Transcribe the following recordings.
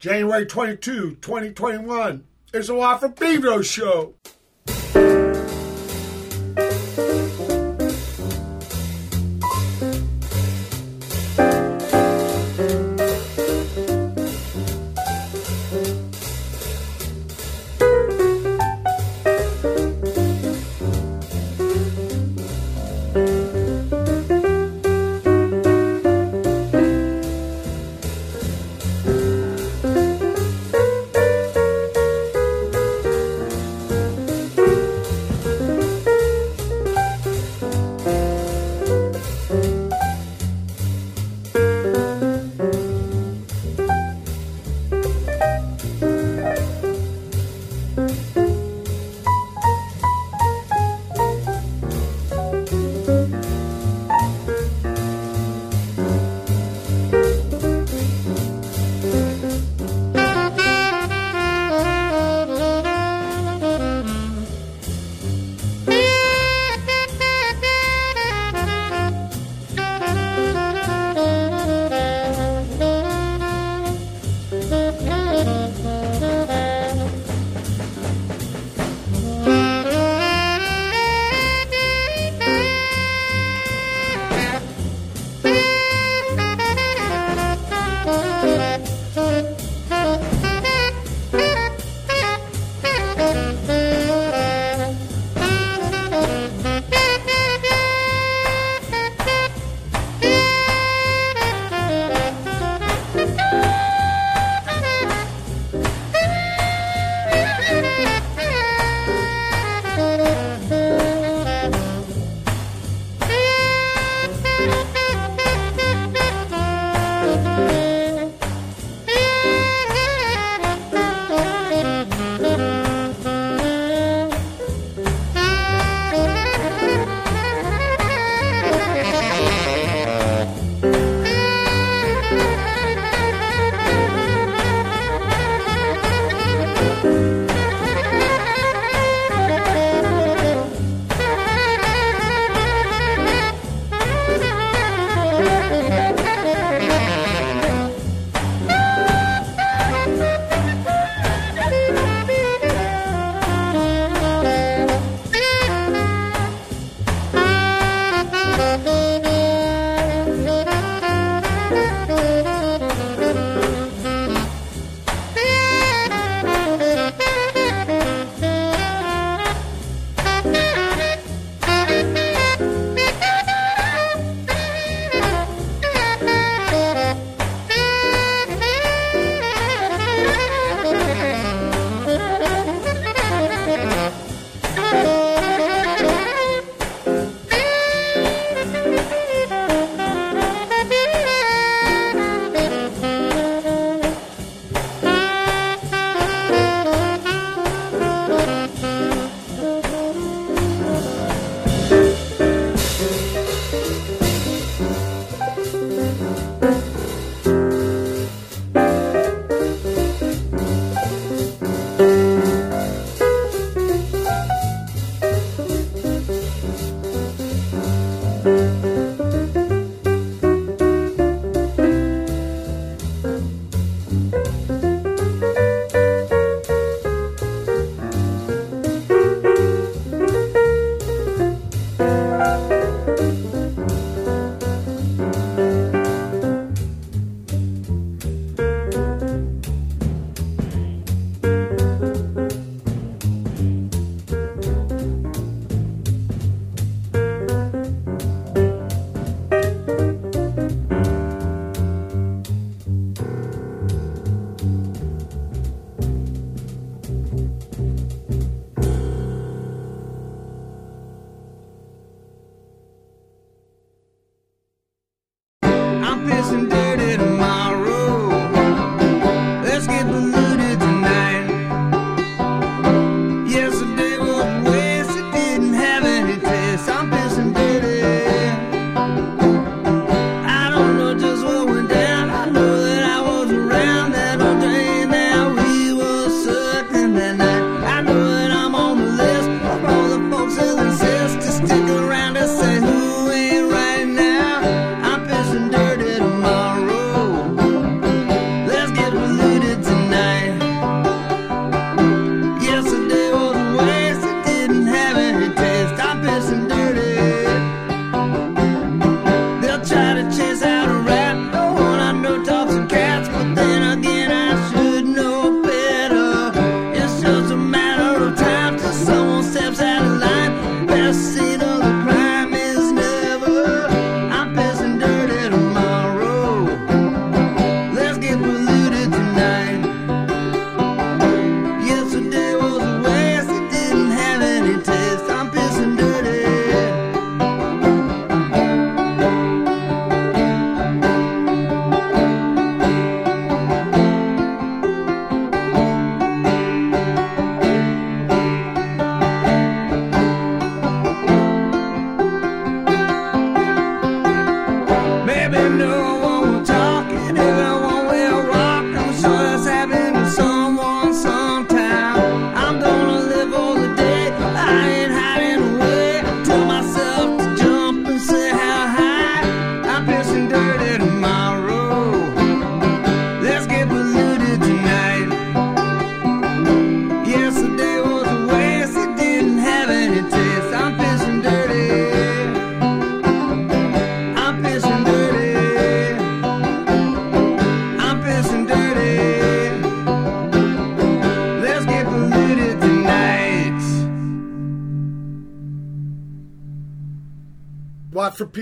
January 22, 2021. It's a Watt from Pedro show.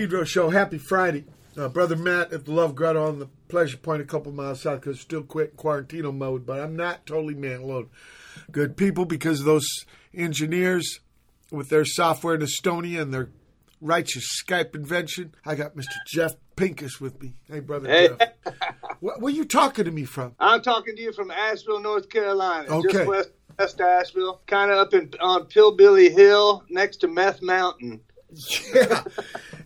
Pedro show. Happy Friday. Uh, Brother Matt at the Love Grotto on the Pleasure Point, a couple miles south, because still quit quarantino mode, but I'm not totally man alone. Good people because those engineers with their software in Estonia and their righteous Skype invention. I got Mr. Jeff Pinkus with me. Hey, brother Hey. Jeff. Where, where you talking to me from? I'm talking to you from Asheville, North Carolina, Okay. just west, west Asheville, kind of up in on Pillbilly Hill, next to Meth Mountain. Yeah,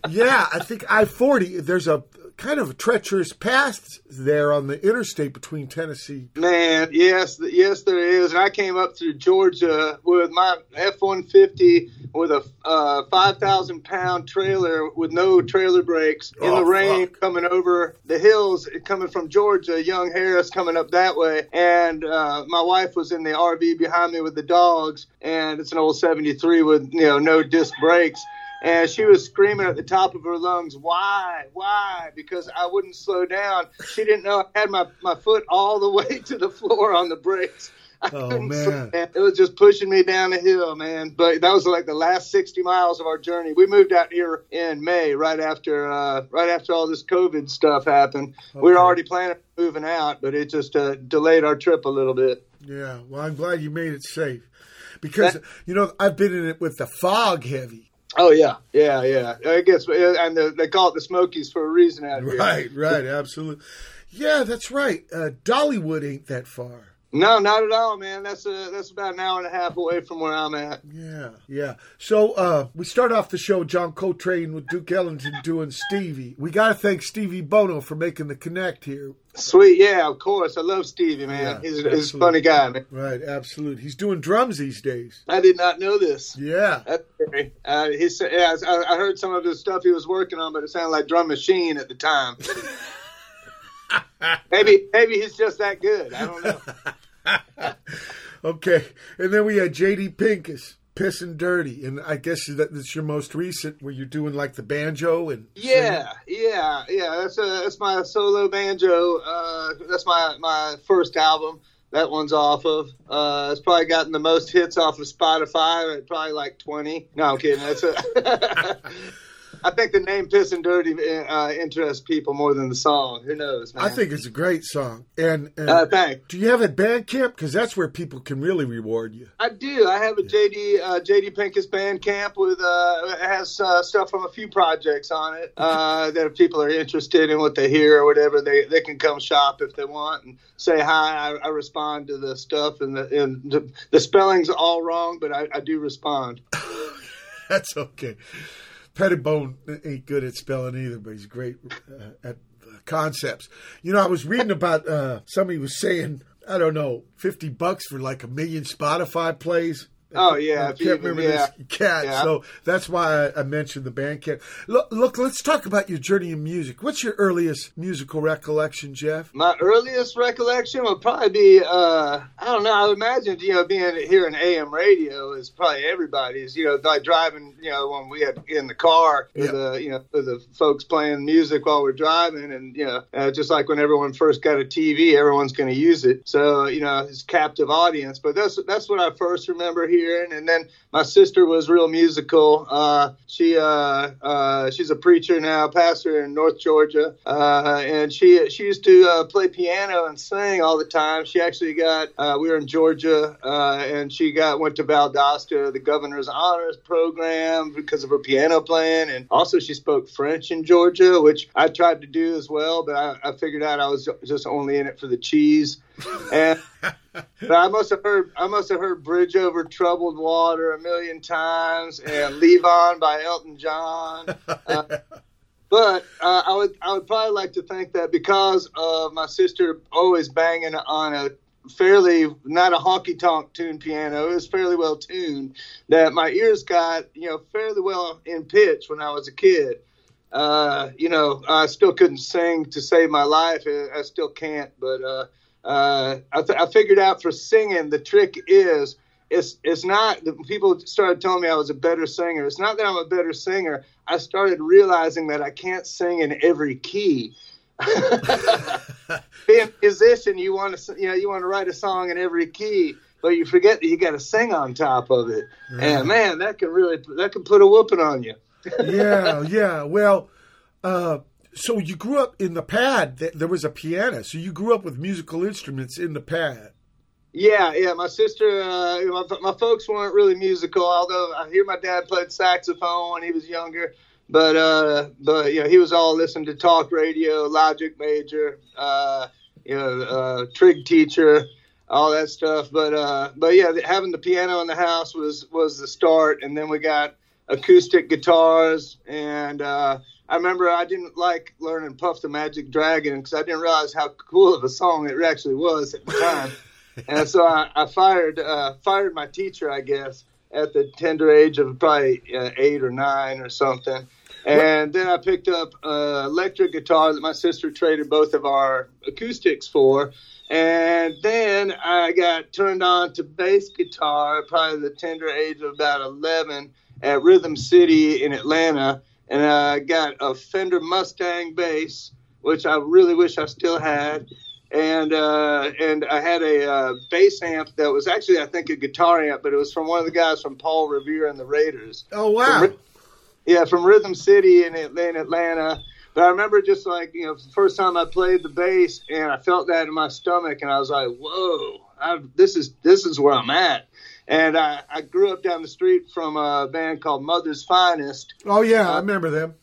yeah. I think I forty. There's a kind of a treacherous path there on the interstate between Tennessee. Man, yes, yes, there is. And I came up through Georgia with my F-150 with a uh, 5,000 pound trailer with no trailer brakes in Oh, the rain fuck. coming over the hills, coming from Georgia. Young Harris coming up that way, and uh, my wife was in the RV behind me with the dogs, and it's an old 73 with you know no disc brakes. And she was screaming at the top of her lungs, "Why? Why?" Because I wouldn't slow down. She didn't know I had my, my foot all the way to the floor on the brakes. I Oh, man. It was just pushing me down the hill, man. But that was like the last 60 miles of our journey. We moved out here in May, right after uh, right after all this COVID stuff happened. We were already planning on moving out, but it just uh, delayed our trip a little bit. Yeah. Well, I'm glad you made it safe because you know I've been in it with the fog heavy. Oh yeah, yeah, yeah. I guess, and the, they call it the Smokies for a reason out here. Right. Right. Absolutely. Yeah, that's right. Uh, Dollywood ain't that far. No, not at all, man. That's a that's about an hour and a half away from where I'm at. Yeah, yeah. So uh, we start off the show, John Coltrane with Duke Ellington doing Stevie. We got to thank Stevie Bono for making the connect here. Sweet, yeah, of course. I love Stevie, man. Yeah, he's, he's a funny guy, man. Right, absolute. He's doing drums these days. I did not know this. Yeah. Uh, he said, yeah, I, I heard some of the stuff he was working on, but it sounded like drum machine at the time. maybe, maybe he's just that good. I don't know. Okay. And then we had J.D. Pinkus, Pissin' Dirty. And I guess that, that's your most recent where you're doing like the banjo and. Yeah, yeah, yeah. That's a, that's my solo banjo. Uh, that's my my first album. That one's off of. Uh, it's probably gotten the most hits off of Spotify. Probably like twenty. No, I'm kidding. That's a. I think the name "Pissin' Dirty" uh, interests people more than the song. Who knows? Man? I think it's a great song. And, and Uh, thanks. do you have a Bandcamp? Because that's where people can really reward you. I do. I have a JD uh, JD Pinkus band camp with uh, it has uh, stuff from a few projects on it uh, that if people are interested in what they hear or whatever, they, they can come shop if they want and say hi. I, I respond to the stuff and the and the, the spelling's all wrong, but I, I do respond. That's okay. Pettibon ain't good at spelling either, but he's great uh, at uh, concepts. You know, I was reading about uh, somebody was saying, I don't know, fifty bucks for like a million Spotify plays. Oh, yeah, I can't even- remember yeah. this cat. Yeah. So that's why I, I mentioned the Bandcamp. Look, look, let's talk about your journey in music. What's your earliest musical recollection, Jeff? My earliest recollection would probably be, uh, I don't know, I would imagine, you know, being here in AM radio is probably everybody's, you know, like driving, you know, when we had in the car with Yeah. the, you know, with the folks playing music while we're driving. And, you know, uh, just like when everyone first got a TV, everyone's going to use it. So, you know, it's captive audience. But that's, that's what I first remember And then my sister was real musical. Uh, she, uh, uh, she's a preacher now, pastor in North Georgia. Uh, and she, she used to uh, play piano and sing all the time. She actually got, we were in Georgia, and she got, went to Valdosta, the governor's honors program because of her piano playing. And also she spoke French in Georgia, which I tried to do as well, but I, I figured out I was just only in it for the cheese. And I must have heard I must have heard Bridge Over Troubled Water a million times and Levon by Elton John. Uh, but uh, I would I would probably like to think that because of my sister always banging on a fairly not a honky tonk tuned piano, it was fairly well tuned, that my ears got, you know, fairly well in pitch when I was a kid. Uh, you know, I still couldn't sing to save my life. I I still can't, but uh, uh, I, th- I figured out for singing the trick is it's it's not the people started telling me I was a better singer. It's not that I'm a better singer. I started realizing that I can't sing in every key. Being a musician, you want to you know you want to write a song in every key, but you forget that you got to sing on top of it. And man, that can really that can put a whooping on you. yeah, yeah. Well, uh, so you grew up in the pad. There was a piano, so you grew up with musical instruments in the pad. Yeah, yeah. My sister, uh, my, my folks weren't really musical, although I hear my dad played saxophone when he was younger. But uh, but you know, he was all listening to talk radio, Logic Major, uh, you know, uh, Trig Teacher, all that stuff. But uh, but yeah, having the piano in the house was was the start, and then we got acoustic guitars and uh, I remember I didn't like learning Puff the Magic Dragon because I didn't realize how cool of a song it actually was at the time. and so I, I fired uh, fired my teacher, I guess, at the tender age of probably uh, eight or nine or something. And then I picked up an electric guitar that my sister traded both of our acoustics for. And then I got turned on to bass guitar, probably the tender age of about 11 at Rhythm City in Atlanta and I got a Fender Mustang bass, which I really wish I still had. And uh, and I had a uh, bass amp that was actually I think a guitar amp, but it was from one of the guys from Paul Revere and the Raiders. Oh wow! From, yeah, from Rhythm City in, in Atlanta. But I remember just like you know, the first time I played the bass, and I felt that in my stomach, and I was like, "Whoa, I, this is this is where I'm at." And I, I grew up down the street from a band called Mother's Finest. Oh yeah, uh, I remember them.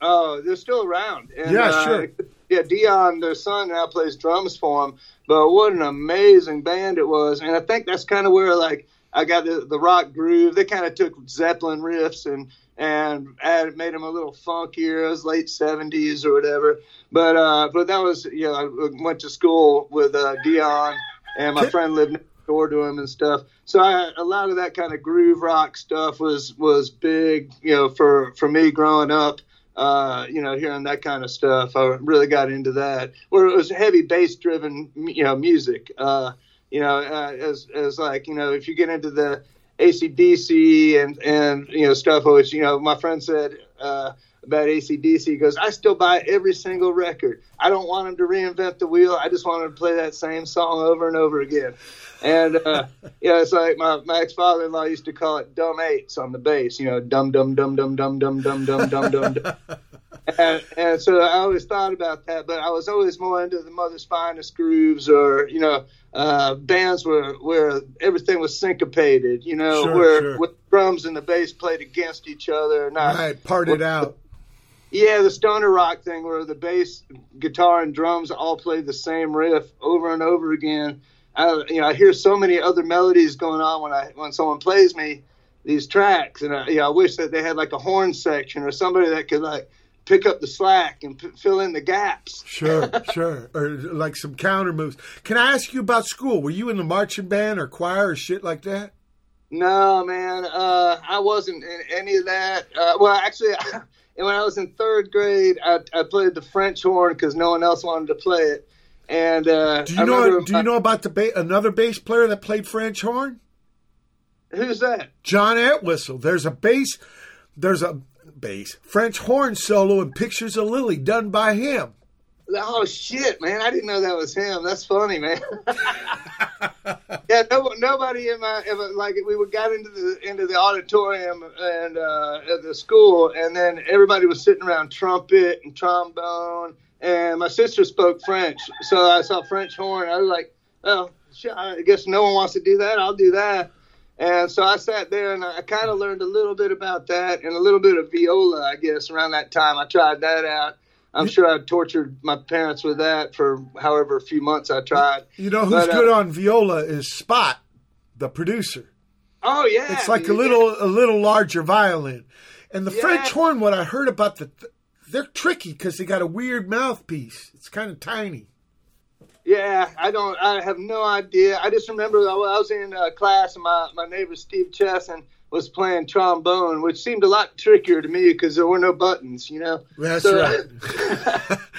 Oh, they're still around. And, yeah, uh, sure. Yeah, Dion, their son, now plays drums for them. But what an amazing band it was, and I think that's kind of where like I got the, the rock groove. They kind of took Zeppelin riffs and and added, made them a little funkier. It was late '70s or whatever. But uh, but that was you know I went to school with uh, Dion, and my friend lived door to him and stuff. So I, a lot of that kind of groove rock stuff was was big, you know, for for me growing up. Uh, you know, hearing that kind of stuff, I really got into that. Where it was heavy bass driven, you know, music. Uh, you know, uh, as as like you know, if you get into the ACDC and and you know stuff, which you know, my friend said. Uh, about ACDC. He goes, I still buy every single record. I don't want them to reinvent the wheel. I just want them to play that same song over and over again. And uh, yeah, it's like my, my ex father in law used to call it dumb eights on the bass, you know, dum dum dum dum dum dum dum dum dum dum. And, and so I always thought about that, but I was always more into the Mother's Finest grooves or, you know, uh, bands where, where everything was syncopated, you know, sure, where sure. with drums and the bass played against each other. Not, right, parted out. Yeah, the stoner rock thing where the bass, guitar, and drums all play the same riff over and over again. I, you know, I hear so many other melodies going on when I when someone plays me these tracks, and I, you know, I wish that they had like a horn section or somebody that could like pick up the slack and p- fill in the gaps. Sure, sure, or like some counter moves. Can I ask you about school? Were you in the marching band or choir or shit like that? No, man, uh, I wasn't in any of that. Uh, well, actually. And when I was in third grade, I, I played the French horn because no one else wanted to play it. And uh, do you know? Do you know about the ba- another bass player that played French horn? Who's that? John Entwistle. There's a bass. There's a bass French horn solo in Pictures of Lily done by him. Oh shit, man! I didn't know that was him. That's funny, man. yeah, no, nobody in my like we got into the into the auditorium and uh, at the school, and then everybody was sitting around trumpet and trombone, and my sister spoke French, so I saw French horn. I was like, oh, I guess no one wants to do that. I'll do that. And so I sat there and I kind of learned a little bit about that and a little bit of viola, I guess, around that time. I tried that out I'm sure I tortured my parents with that for however few months I tried. You know who's but, uh, good on viola is Spot, the producer. Oh yeah, it's like a little a little larger violin, and the yeah. French horn. What I heard about the, they're tricky because they got a weird mouthpiece. It's kind of tiny. Yeah, I don't. I have no idea. I just remember I was in uh, class and my my neighbor Steve Chesson was playing trombone, which seemed a lot trickier to me because there were no buttons, you know. That's so, right.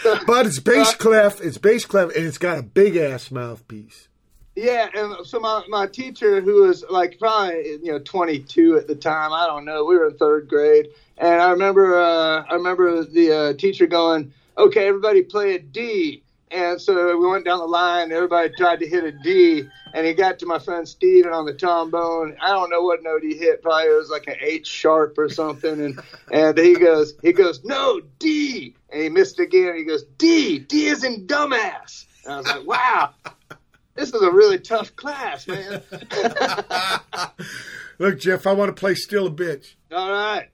but it's bass clef, it's bass clef, and it's got a big ass mouthpiece. Yeah, and so my, my teacher, who was like probably you know 22 at the time, I don't know, we were in third grade, and I remember uh, I remember the uh, teacher going, "Okay, everybody play a D." and so we went down the line. Everybody tried to hit a D, and he got to my friend Steven on the trombone. I don't know what note he hit. Probably it was like an H sharp or something. And and he goes, he goes, no D, and he missed again. He goes, D, D is in dumbass. And I was like, wow. This is a really tough class, man. Look, Jeff, I want to play Still a Bitch. All right.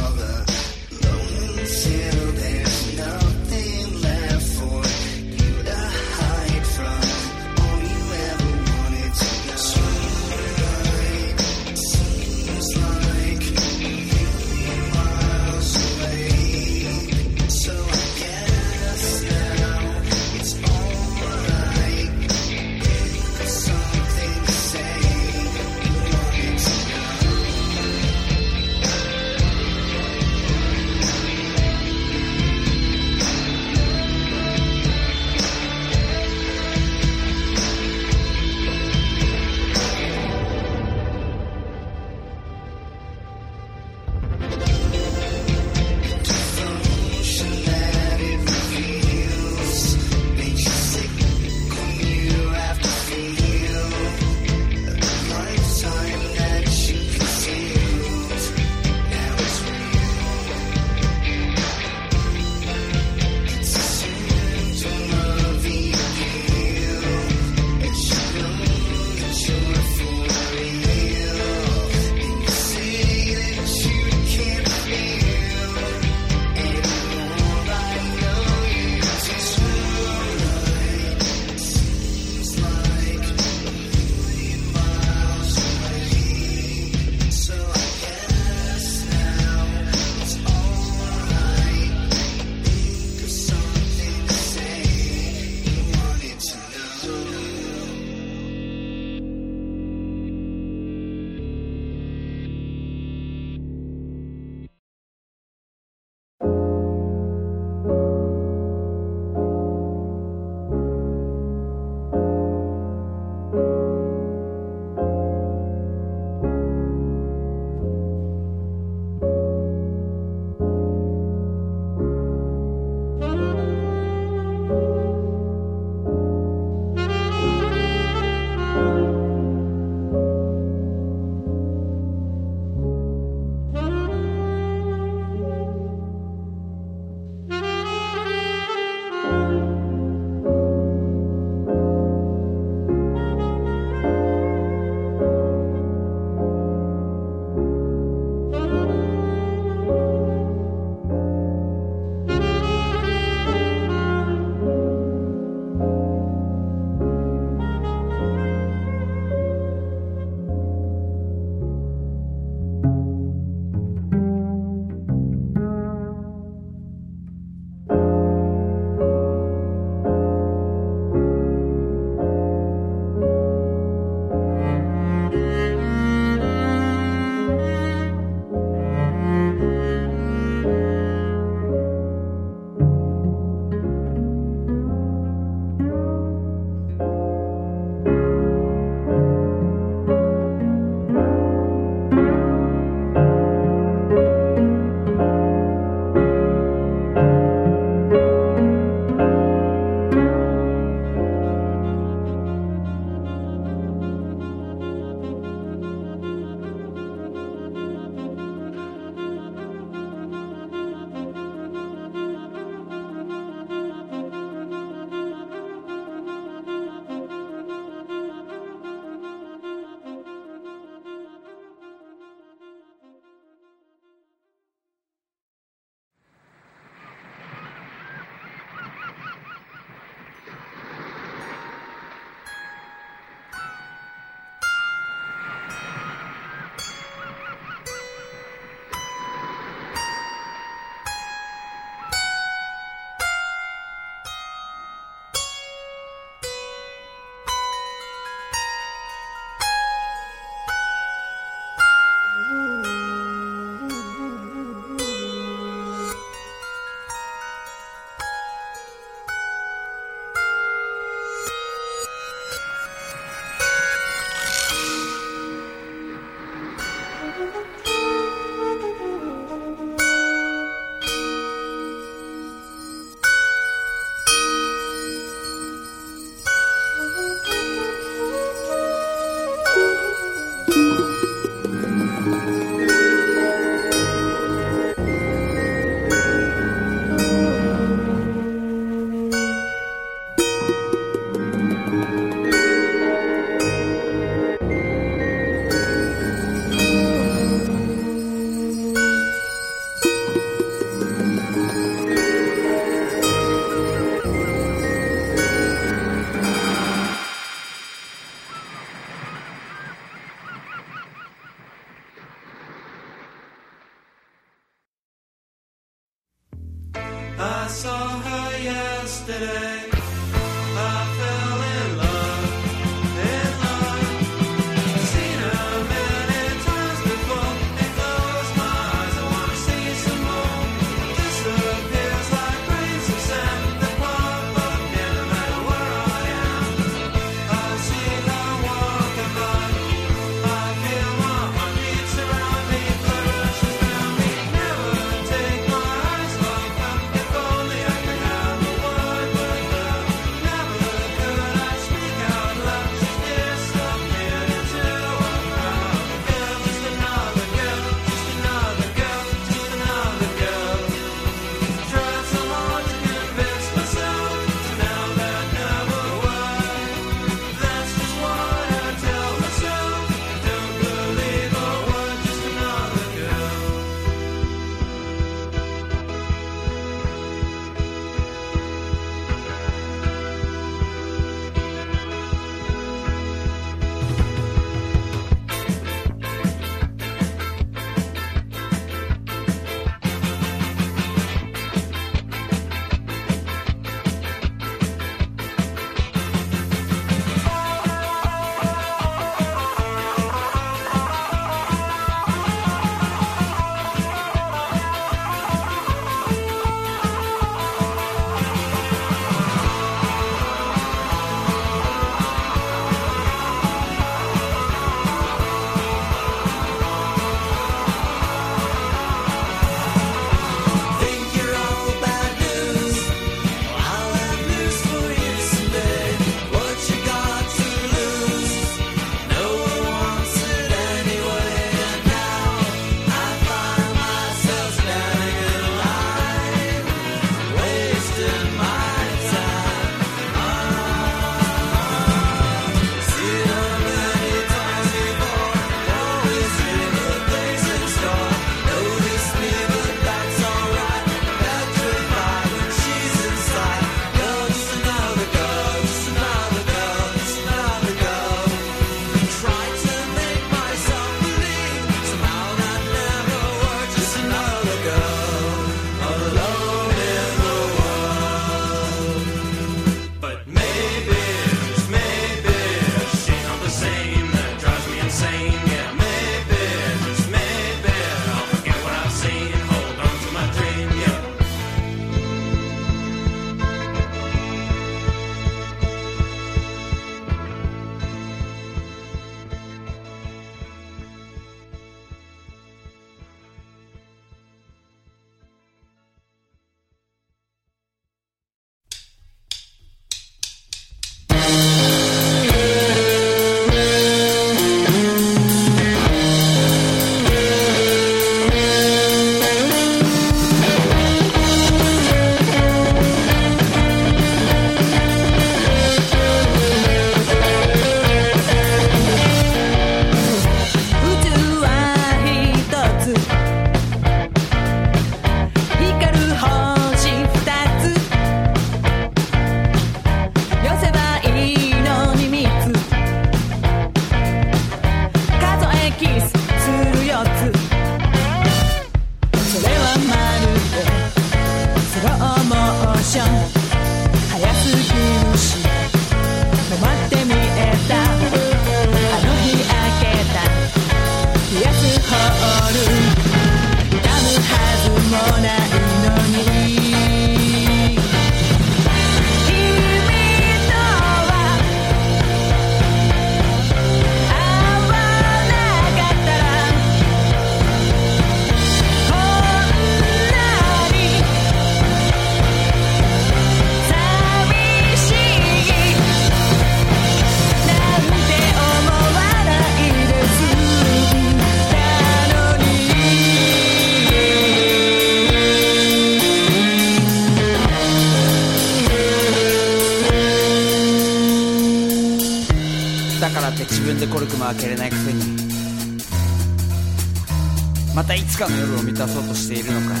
つかの夜を満たそうとしているのかい。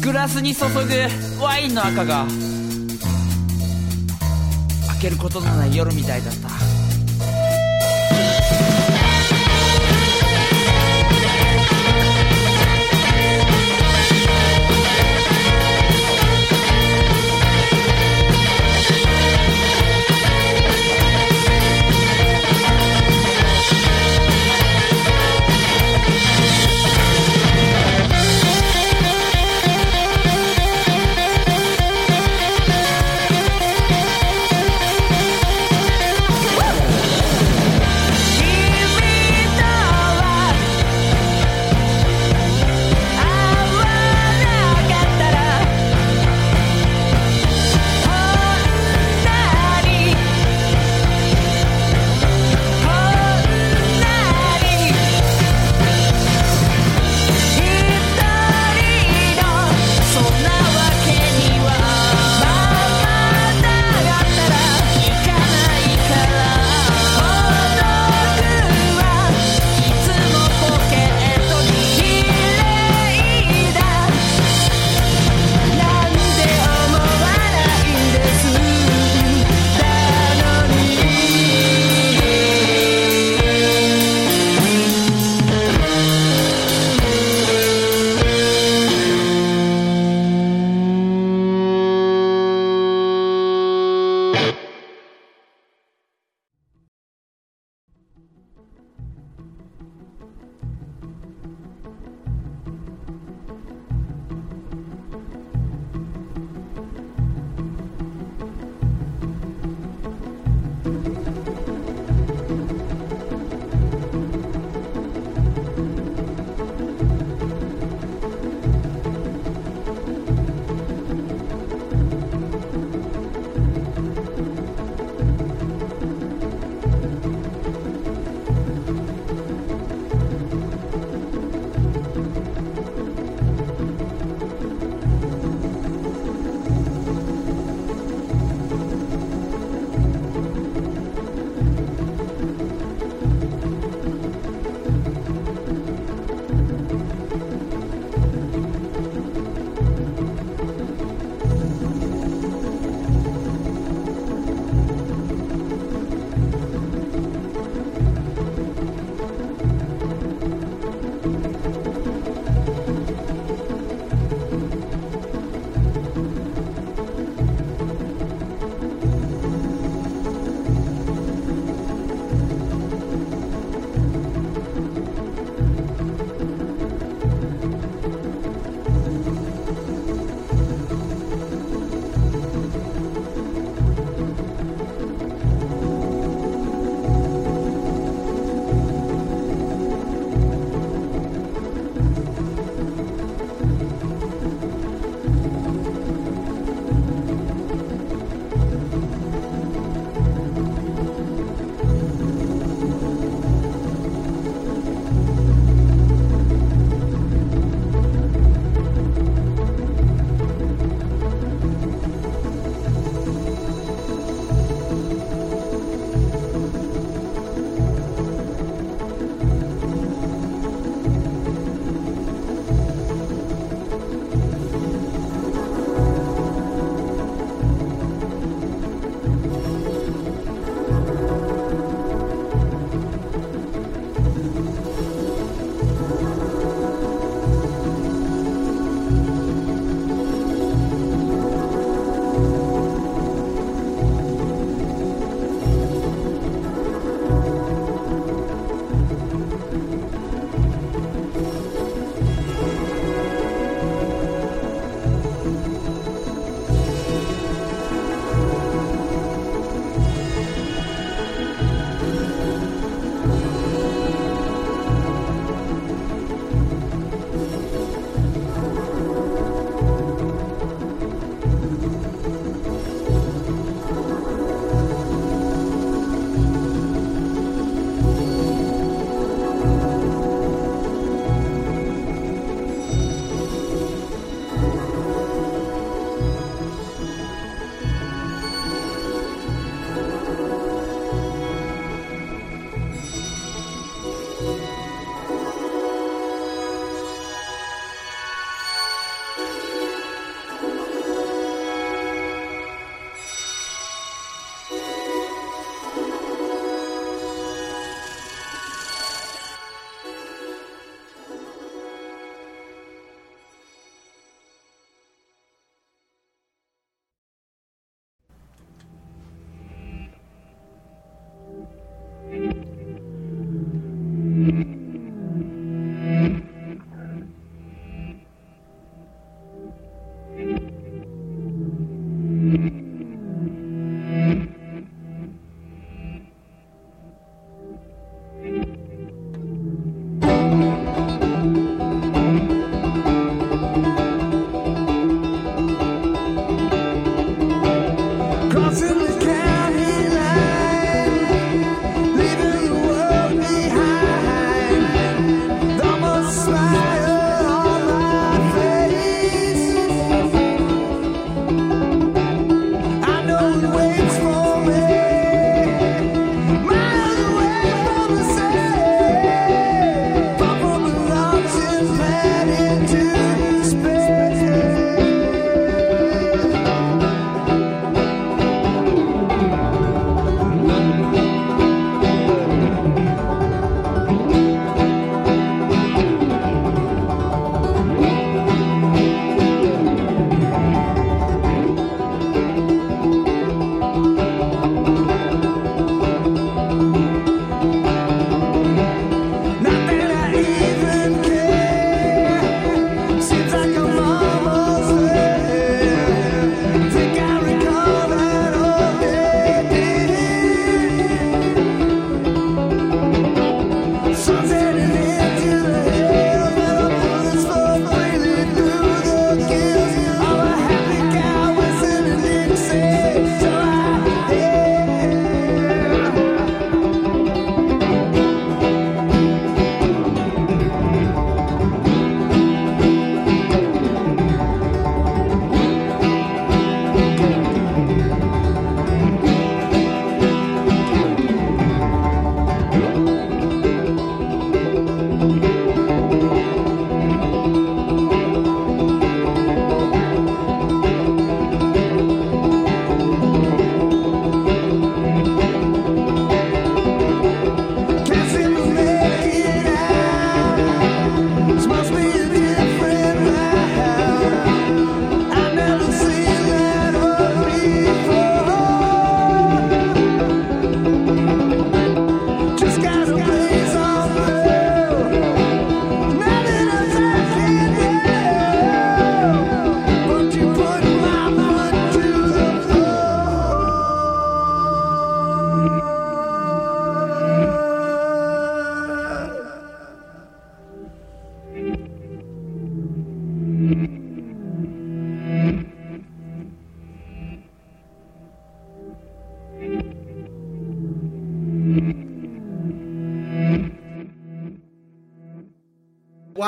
グラスに注ぐワインの赤が。開けることのない夜みたいだった。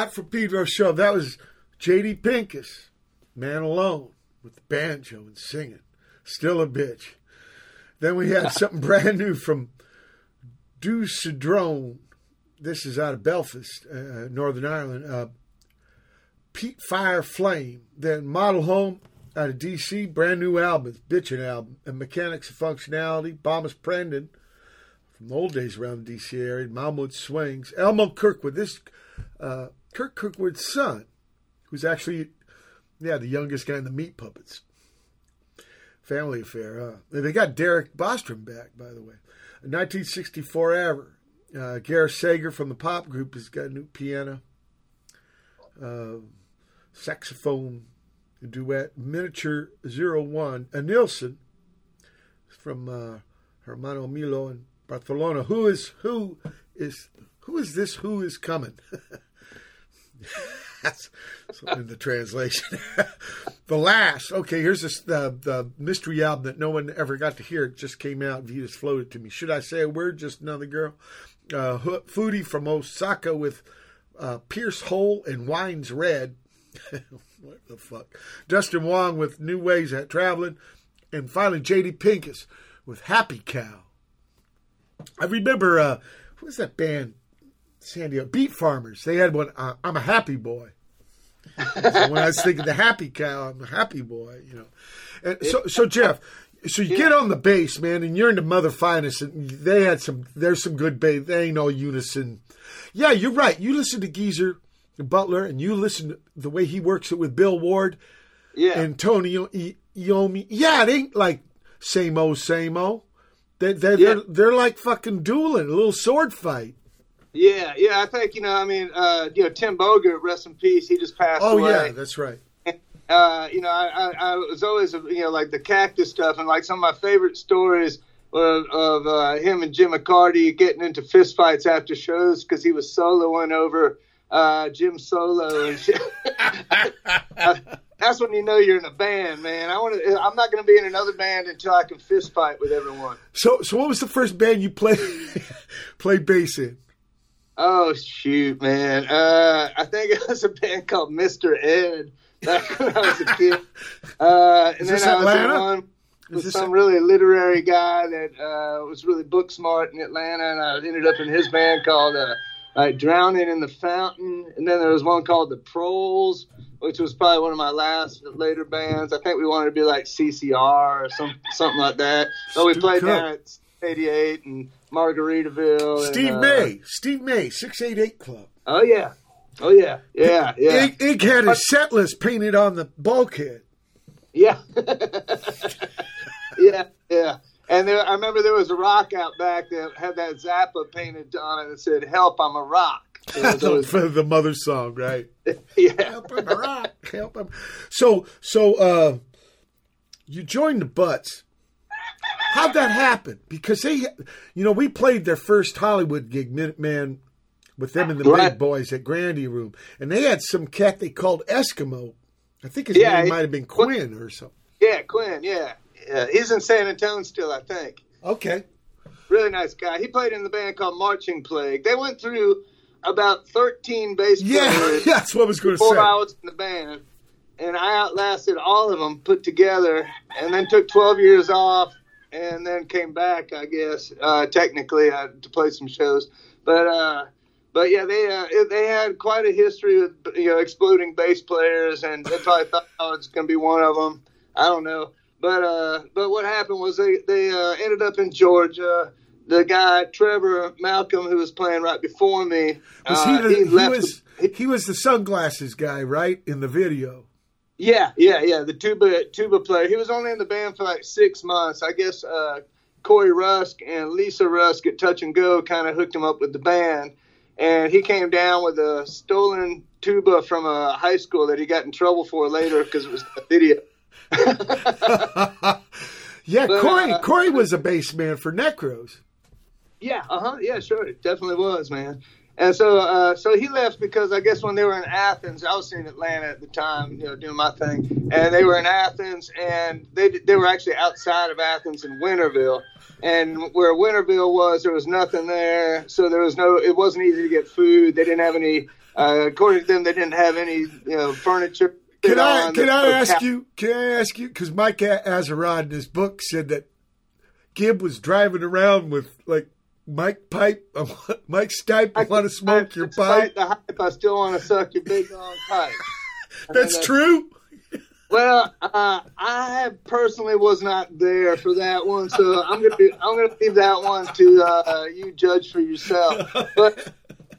Watt for Pedro show. That was J.D. Pinkus, Man Alone, with the banjo and singing. Still a bitch. Then we had something brand new from Dulcidrone. This is out of Belfast, uh, Northern Ireland. Uh, Peat Fire Flame. Then Model Home out of D.C., brand new album, bitchin' album. And Mechanics of Functionality, Bomis Prendin from the old days around the D.C. area, Mahmoud Swings. Elmo Kirkwood, this uh, Curt Kirkwood's son, who's actually, yeah, the youngest guy in the Meat Puppets. Family affair. Huh? They got Derrick Bostrom back, by the way. 1964 ever. Uh, Gareth Sager from the pop group has got a new piano, uh, saxophone duet, miniature zero one. A Nilson from uh, Hermano Milo in Barcelona. Who is who is who is this? Who is coming? That's in the translation. the last. Okay, here's this, the the mystery album that no one ever got to hear. It just came out. View just floated to me. Should I say a word? Just another girl. Uh, Foodie from Osaka with uh, Pierce Hole and Wines Red. what the fuck? Dustin Wong with New Ways at Traveling. And finally, JD Pinkus with Happy Cow. I remember, uh, who was that band? San Diego Beat Farmers. They had one. Uh, I'm a happy boy. so when I was thinking the happy cow, I'm a happy boy. You know. And so, so Jeff, so you get on the base, man, and you're into Mother Finest, and they had some. There's some good bass. They ain't all unison. Yeah, you're right. You listen to Geezer Butler, and you listen to the way he works it with Bill Ward Yeah. and Tony I- Iommi. Yeah, it ain't like same old, same old. They, they, Yeah. they're, they're like fucking dueling, a little sword fight. Yeah, yeah. I think you know. I mean, uh, you know, Tim Bogert, rest in peace. He just passed Oh, away. yeah, that's right. Uh, uh, you know, I, I, I was always, you know, like the cactus stuff, and like some of my favorite stories of, of uh, him and Jim McCarty getting into fistfights after shows because he was soloing over uh, Jim Solo and shit. That's when you know you're in a band, man. I want to. I'm not going to be in another band until I can fist fight with everyone. So, so what was the first band you played played bass in? Oh shoot, man! Uh, I think it was a band called Mister Ed back when I was a kid. Uh, and Is then this I was Atlanta? with some a- really literary guy that uh, was really book smart in Atlanta, and I ended up in his band called uh, like Drowning in the Fountain. And then there was one called the Proles, which was probably one of my last later bands. I think we wanted to be like CCR or some something like that. So we played down at 88 and Margaritaville. and, Steve uh, May, Steve May, six eight eight club. Oh yeah, oh yeah, yeah, yeah, Ig, Ig had his set list painted on the bulkhead. yeah, yeah, yeah. And there, I remember there was a rock out back that had that Zappa painted on it that said "Help, I'm a rock." Always- the mother song, right? yeah, Help him, rock, help him. So, so uh, you joined the Butts. How'd that happen? Because they, you know, we played their first Hollywood gig, man, with them and the Right. Big Boys at Grandy Room, and they had some cat they called Eskimo. I think his Yeah, name might have been Quinn or something. yeah, Quinn, yeah, yeah. He's in San Antonio still, I think. Okay. Really nice guy. He played in the band called Marching Plague. They went through about 13 bass Yeah, players. Yeah, that's what I was going to say. I was in the band, and I outlasted all of them put together, and then took 12 years off, and then came back. I guess uh, technically I, to play some shows, but uh, but yeah, they uh, they had quite a history with you know exploding bass players, and they probably thought I was going to be one of them. I don't know, but uh, but what happened was they they uh, ended up in Georgia. The guy Trevor Malcolm, who was playing right before me, Was uh, he, the, he, left was he was the sunglasses guy, right, in the video? Yeah, yeah, yeah. The tuba tuba player. He was only in the band for like six months. I guess uh, Corey Rusk and Lisa Rusk at Touch and Go kind of hooked him up with the band, and he came down with a stolen tuba from a high school that he got in trouble for later because it was a video. yeah, But, Corey uh, Corey was a bass man for Necros. Yeah, uh huh. Yeah, sure. It definitely was, man. And so, uh, so he left because I guess when they were in Athens, I was in Atlanta at the time, you know, doing my thing, and they were in Athens, and they they were actually outside of Athens in Winterville, and where Winterville was, there was nothing there, so there was no, it wasn't easy to get food. They didn't have any, uh, according to them, they didn't have any, you know, furniture. Can I can I ask couch. you? Can I ask you? Because Mike Azerrad in his book said that Gibb was driving around with like Mike pipe, Mike Stipe. I want to smoke your pipe. The hype, I still want to suck your big long pipe. That's Uh, true. Well, uh, I personally was not there for that one, so I'm gonna be, I'm gonna leave that one to uh, you judge for yourself. But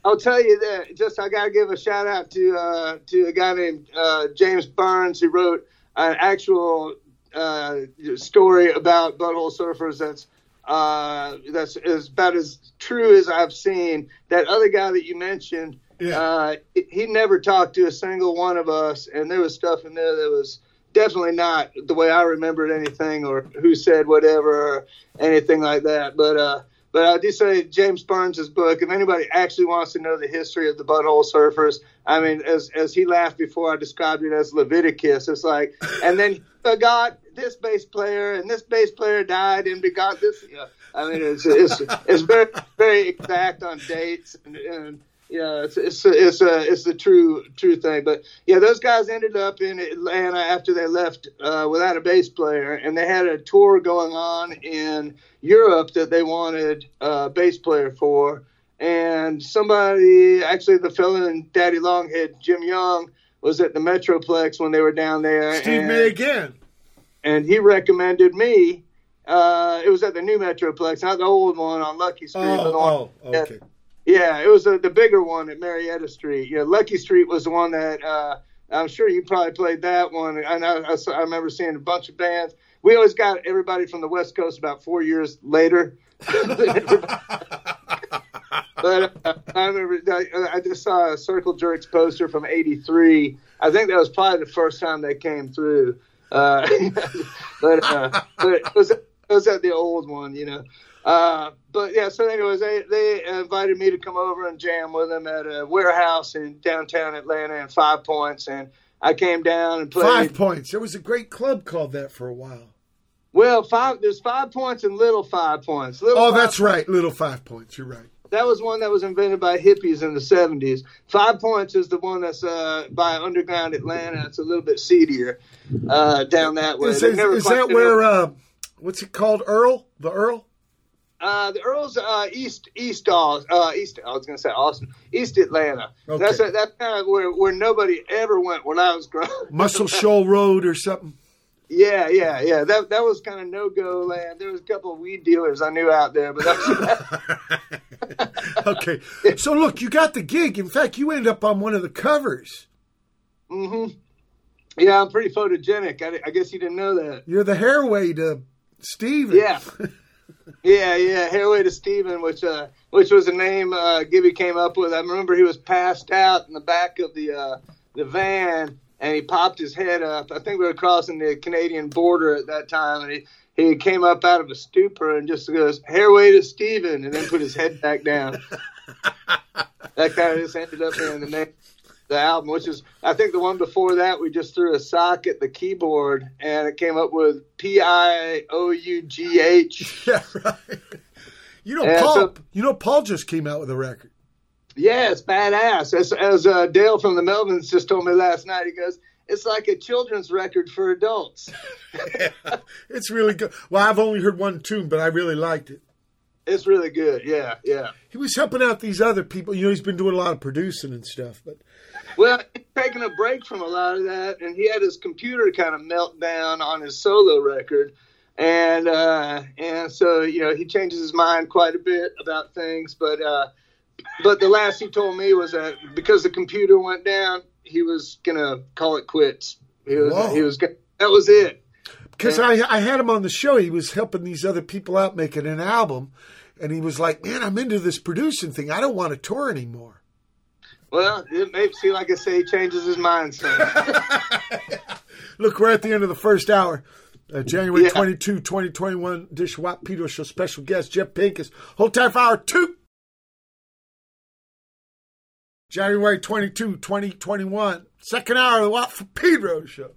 I'll tell you that just I gotta give a shout out to uh, to a guy named uh, James Burns who wrote an actual uh, story about butthole surfers that's uh, that's is about as true as I've seen. That other guy that you mentioned, Yeah. uh, he never talked to a single one of us, and there was stuff in there that was definitely not the way I remembered anything, or who said whatever, or anything like that. But uh, but I do say James Burns' book. If anybody actually wants to know the history of the butthole surfers, I mean, as as he laughed before I described it as Leviticus, it's like, and then begot this bass player, and this bass player died and begot this. You know, I mean, it's it's it's very very exact on dates and. and yeah, it's it's it's a it's the true true thing. But yeah, those guys ended up in Atlanta after they left uh, without a bass player, and they had a tour going on in Europe that they wanted a bass player for. And somebody, actually, the fellow in Daddy Longhead, Jim Young, was at the Metroplex when they were down there. Steve and, May again. And he recommended me. Uh, it was at the new Metroplex, not the old one on Lucky Street. but the one- Oh, oh, okay. yeah, it was the the bigger one at Marietta Street. Yeah, Lucky Street was the one that uh, I'm sure you probably played that one. And I, I, I remember seeing a bunch of bands. We always got everybody from the West Coast about four years later. but uh, I remember I, I just saw a Circle Jerks poster from '83. I think that was probably the first time they came through. Uh, but, uh, but it was it was at the old one, you know. Uh, but yeah, so anyways, they they invited me to come over and jam with them at a warehouse in downtown Atlanta in Five Points, and I came down and played. Five points. There was a great club called that for a while. Well, five. There's Five Points and Little Five Points. Little Oh, Five that's right. Little five points. You're right. That was one that was invented by hippies in the 70s. Five Points is the one that's uh, by Underground Atlanta. It's a little bit seedier uh, down that way. Is, is, is that where, uh, what's it called? Earl? The Earl? Uh, the Earl's uh, East East uh, East I was gonna say Austin East Atlanta. Okay. That's that's kind of where, where nobody ever went when I was growing. Muscle Shoal Road or something? Yeah, yeah, yeah. That that was kind of no go land. There was a couple of weed dealers I knew out there, but that's okay. So look, you got the gig. In fact, you ended up on one of the covers. hmm yeah. I'm pretty photogenic. I, I guess you didn't know that. You're the hairway to Steven. Yeah. Yeah, yeah, Hairway to Steven, which uh, which was a name uh, Gibby came up with. I remember he was passed out in the back of the uh, the van, and he popped his head up. I think we were crossing the Canadian border at that time, and he he came up out of a stupor and just goes Hairway to Steven, and then put his head back down. that kind of just ended up being the name. The album, which is, I think the one before that, we just threw a sock at the keyboard and it came up with P I O U G H. Yeah, right. You know, Yeah, Paul. so- you know, Paul just came out with a record. Yeah, it's badass. As, as uh, Dale from the Melvins just told me last night, he goes, "It's like a children's record for adults." It's really good. Well, I've only heard one tune, but I really liked it. It's really good. Yeah, yeah. He was helping out these other people. You know, he's been doing a lot of producing and stuff. But Well, he's taking a break from a lot of that, and he had his computer kind of melt down on his solo record, and uh, and so you know he changes his mind quite a bit about things, but uh, but the last he told me was that because the computer went down, he was gonna call it quits. He was Whoa. he was gonna, that was it. because I, I had him on the show, he was helping these other people out making an album, and he was like, "Man, I'm into this producing thing. I don't want to tour anymore." Well, it may see, like I say, he changes his mind. So Look, we're at the end of the first hour. Uh, January Yeah. 22, 2021, Dish Watt Pedro Show special guest Jeff Pinkus. Hold tight for hour two. January 22, 2021, second hour of the Watt for Pedro Show.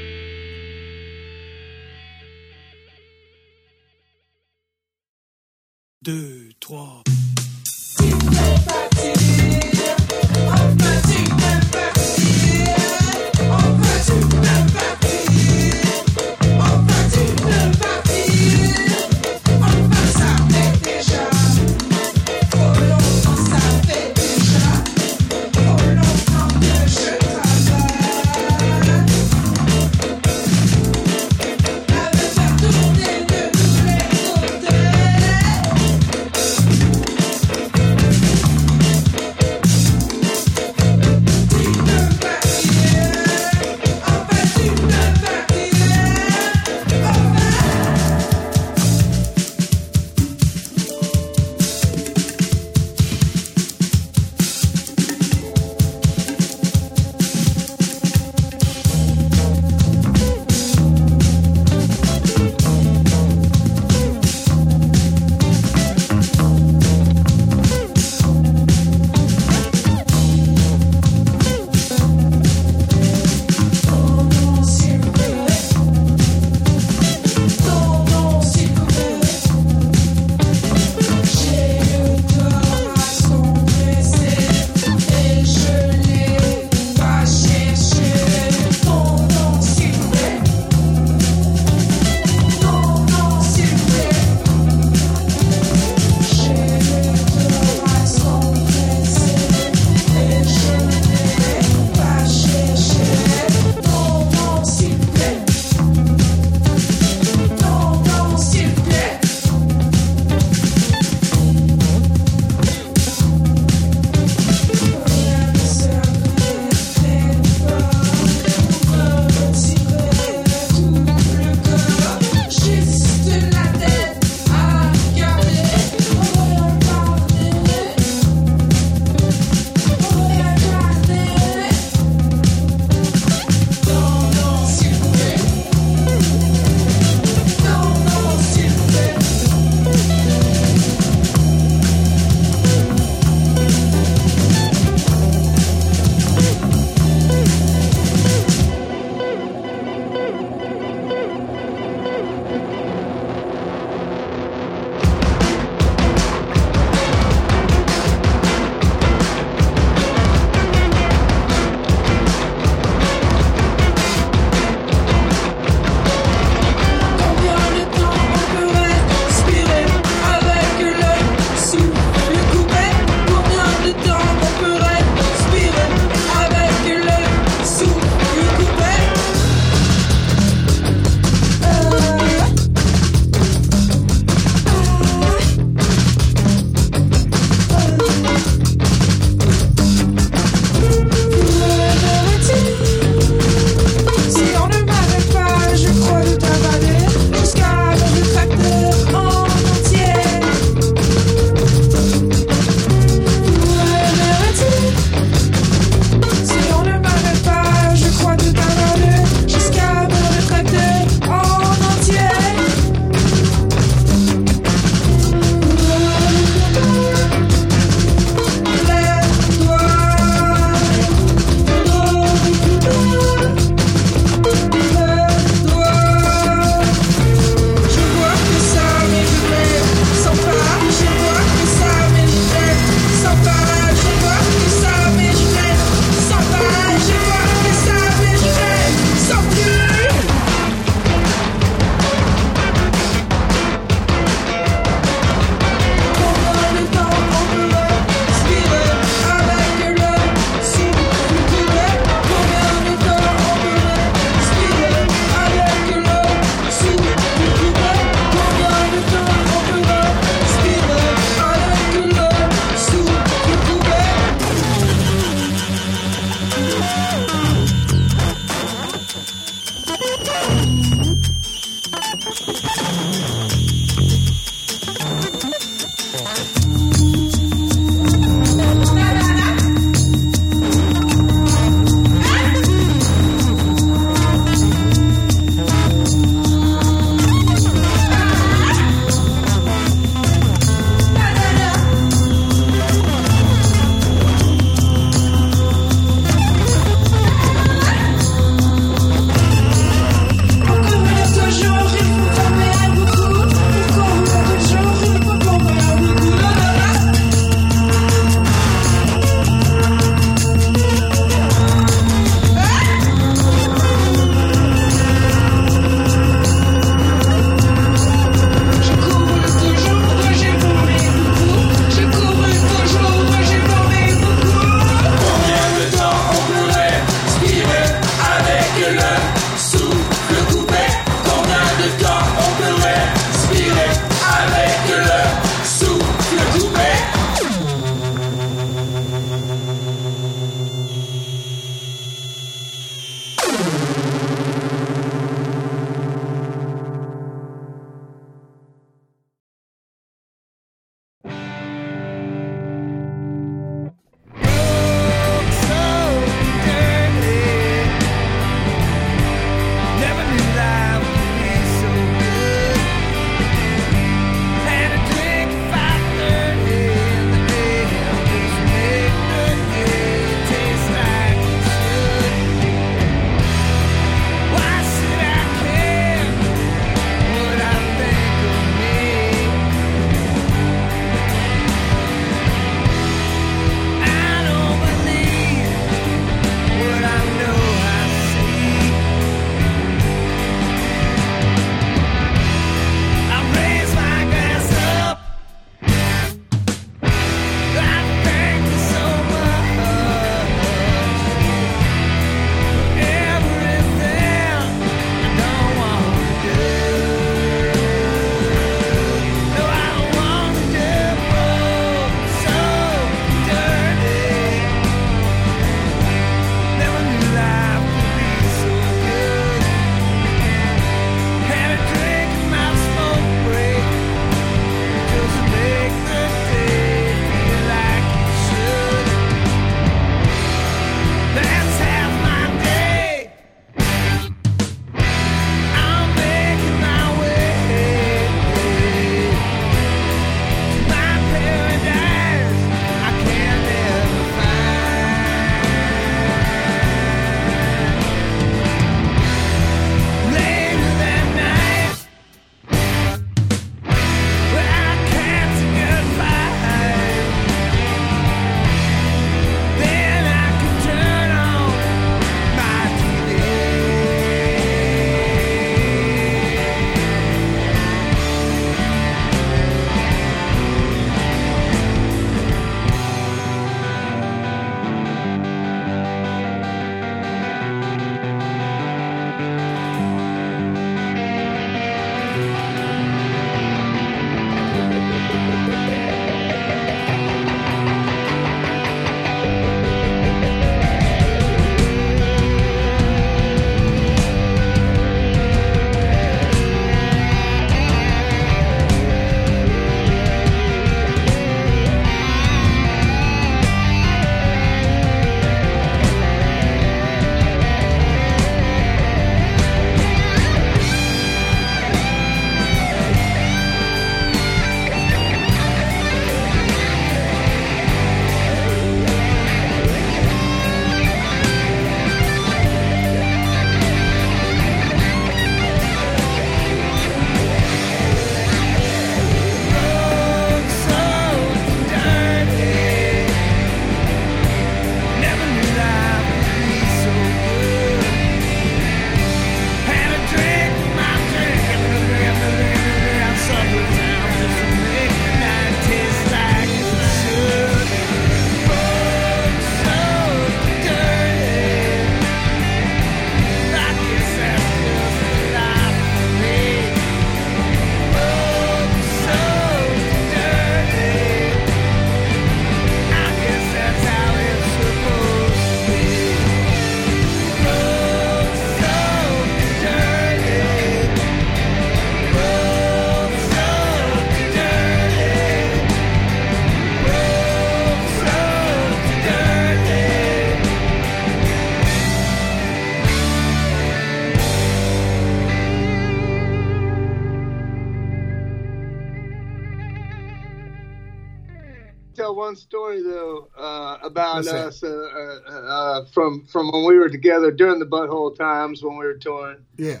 together during the butthole times when we were touring. Yeah.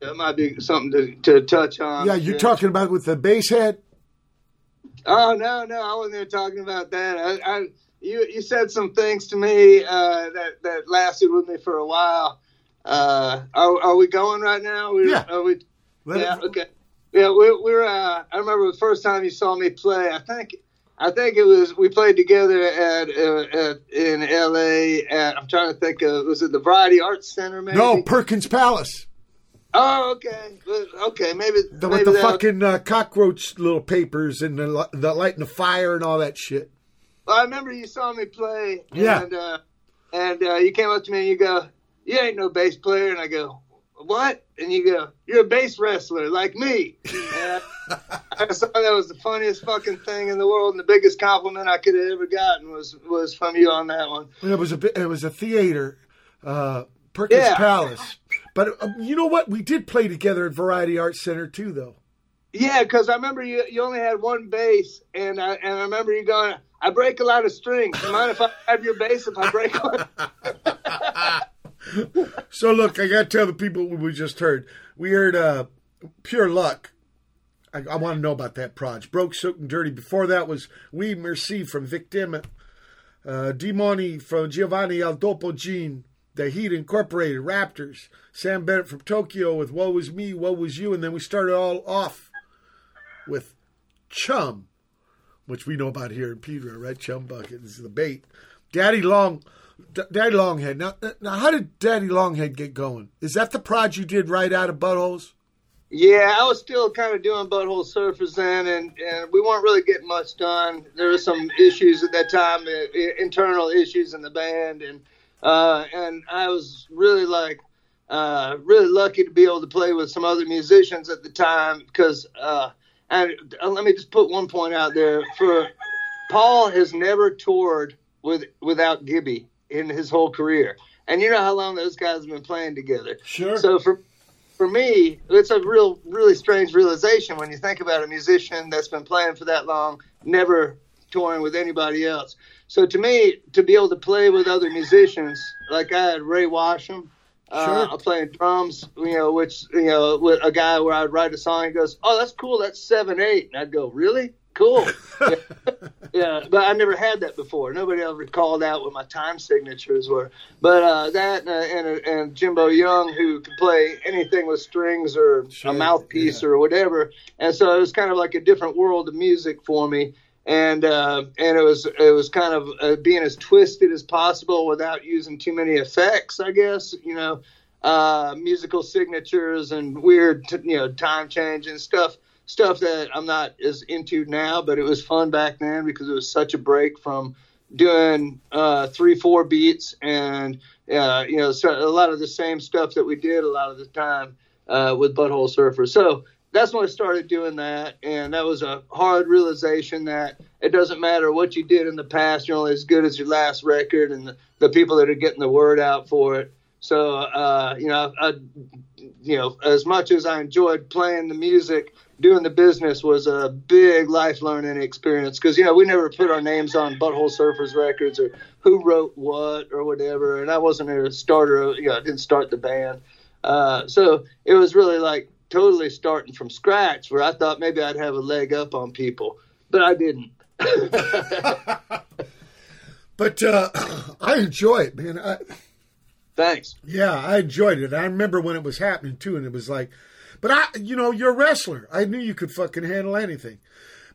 That might be something to, to touch on. Yeah, you're talking about with the bass head? Oh no, no, I wasn't even talking about that. I, I you you said some things to me uh, that that lasted with me for a while. Uh, are, are we going right now? We, Yeah. Are we? Let yeah. it- Okay. Yeah, we, we're. Uh, I remember the first time you saw me play. I think. I think it was we played together at, uh, at in L.A. At, I'm trying to think of was it the Variety Arts Center maybe? No, Perkins Palace. Oh, okay. Okay, maybe. The, maybe with the fucking uh, cockroach little papers and the, the lighting the fire and all that shit. Well, I remember you saw me play. Yeah. And, uh, and uh, you came up to me and you go, "You ain't no bass player," and I go, "What?" And you go, "You're a bass wrestler like me." And I, I thought that was the funniest fucking thing in the world, and the biggest compliment I could have ever gotten was was from you on that one. It was a it was a theater, uh, Perkins Yeah. Palace. But uh, you know what? We did play together at Variety Arts Center too, though. Yeah, because I remember you you only had one bass, and I and I remember you going, "I break a lot of strings. Mind if I have your bass if I break one?" So look, I got to tell the people what we just heard. We heard uh, "Pure Luck." I, I want to know about that project. Broke, Soaked, and Dirty. Before that was "Oui Merci" from Victim, uh, Demoni from Giovani Al Doppio Gin, The Heat Incorporated, Raptors, Samm Bennett from Tokyo with "Woe Was Me, Woe Was You," and then we started all off with "Chum," which we know about here in Pedro, right? Chum bucket this is the bait. Daddy Long, D- Daddy Longhead. Now, now, how did Daddy Longhead get going? Is that the prod you did right out of Buttholes? Yeah, I was still kind of doing butthole surfers then, and, and we weren't really getting much done. There were some issues at that time, uh, internal issues in the band, and uh, and I was really like uh, really lucky to be able to play with some other musicians at the time because uh, and uh, let me just put one point out there for Paul has never toured with without Gibby in his whole career, and you know how long those guys have been playing together. Sure. So for for me, it's a real, really strange realization when you think about a musician that's been playing for that long, never touring with anybody else. So to me, to be able to play with other musicians, like I had Rey Washam, uh, Sure. I'm playing drums, you know, which you know, with a guy where I'd write a song, he goes, "Oh, that's cool, that's seven eight," and I'd go, "Really? Cool." yeah. yeah, but I never had that before. Nobody ever called out what my time signatures were. But uh, that and, uh, and and Jimbo Young, who could play anything with strings or Sure, a mouthpiece or whatever, and so it was kind of like a different world of music for me. And uh, and it was it was kind of uh, being as twisted as possible without using too many effects, I guess. You know, uh, musical signatures and weird, t- you know, time change and stuff stuff that I'm not as into now, but it was fun back then because it was such a break from doing uh, three, four beats and uh, you know so a lot of the same stuff that we did a lot of the time uh, with Butthole Surfer. So that's when I started doing that, and that was a hard realization that it doesn't matter what you did in the past, you're only as good as your last record and the, the people that are getting the word out for it. So uh, you know, I, you know, as much as I enjoyed playing the music, doing the business was a big life learning experience because you know we never put our names on Butthole Surfers records or who wrote what or whatever, and I wasn't a starter. You know, I didn't start the band, uh, so it was really like totally starting from scratch. Where I thought maybe I'd have a leg up on people, but I didn't. But uh, I enjoy it, man. I, Thanks. yeah, I enjoyed it. I remember when it was happening too, and it was like, but I, you know, you're a wrestler. I knew you could fucking handle anything.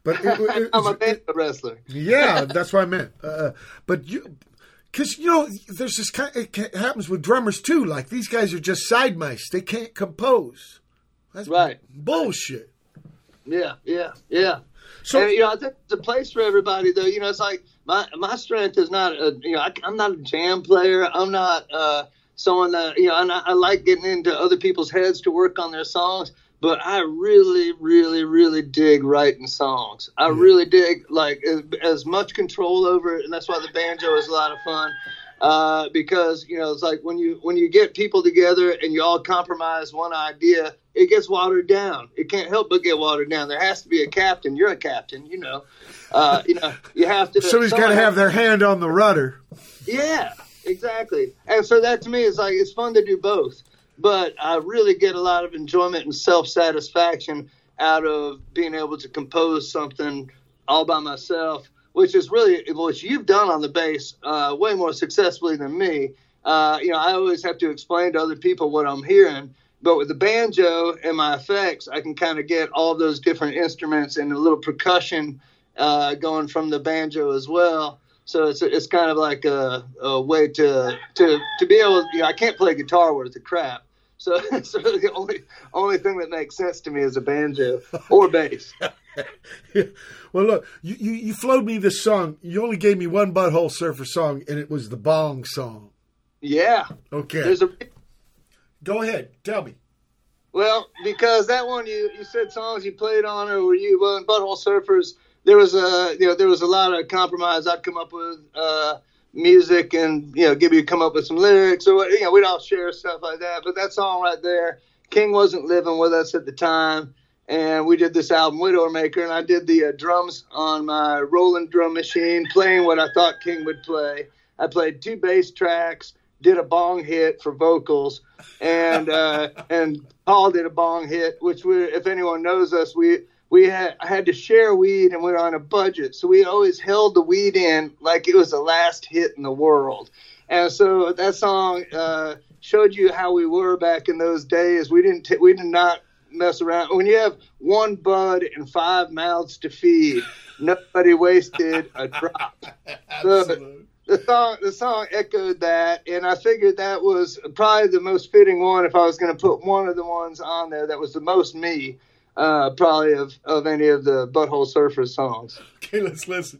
But it, it, I'm a it- wrestler. yeah, that's what I meant. Uh, but you, because you know, there's this kind. It happens with drummers too. Like these guys are just side mice. They can't compose. That's Right. bullshit. Yeah, yeah, yeah. So- and, you know, I think it's a place for everybody, though. You know, it's like my my strength is not, a, you know, I, I'm not a jam player. I'm not uh, someone that, you know, and I, I like getting into other people's heads to work on their songs. But I really, really, really dig writing songs. I really dig like as, as much control over it, and that's why the banjo is a lot of fun. Uh, because you know it's like when you when you get people together and you all compromise one idea, it gets watered down. It can't help but get watered down. There has to be a captain. You're a captain, you know. Uh, you know you have to. Somebody's got to have their hand on the rudder. yeah, exactly. And so that to me is like it's fun to do both, but I really get a lot of enjoyment and self satisfaction out of being able to compose something all by myself, which is really what you've done on the bass uh, way more successfully than me. Uh, you know, I always have to explain to other people what I'm hearing. But with the banjo and my effects, I can kind of get all those different instruments and a little percussion uh, going from the banjo as well. So it's it's kind of like a, a way to to to be able. You know, I can't play guitar worth of crap. So, so the only only thing that makes sense to me is a banjo or bass. well, look, you, you, you flowed me this song. You only gave me one Butthole Surfer song, and it was the Bong song. Yeah, Okay. there's a Go ahead. Tell me. Well, because that one you you said songs you played on or were you well in Butthole Surfers there was a you know there was a lot of compromise I'd come up with uh music and you know give you come up with some lyrics or what- you know we'd all share stuff like that but that song right there King wasn't living with us at the time and we did this album Widowmaker and I did the uh, drums on my Roland drum machine playing what I thought King would play I played two bass tracks did a bong hit for vocals and uh, and Paul did a bong hit, which we, if anyone knows us, we we had had to share weed and we were on a budget, so we always held the weed in like it was the last hit in the world. And so that song uh, showed you how we were back in those days. We didn't t- we did not mess around. When you have one bud and five mouths to feed, nobody wasted a drop. So, the song the song echoed that and i figured that was probably the most fitting one if i was going to put one of the ones on there that was the most me uh, probably of, of any of the butthole surfers songs Okay, let's listen.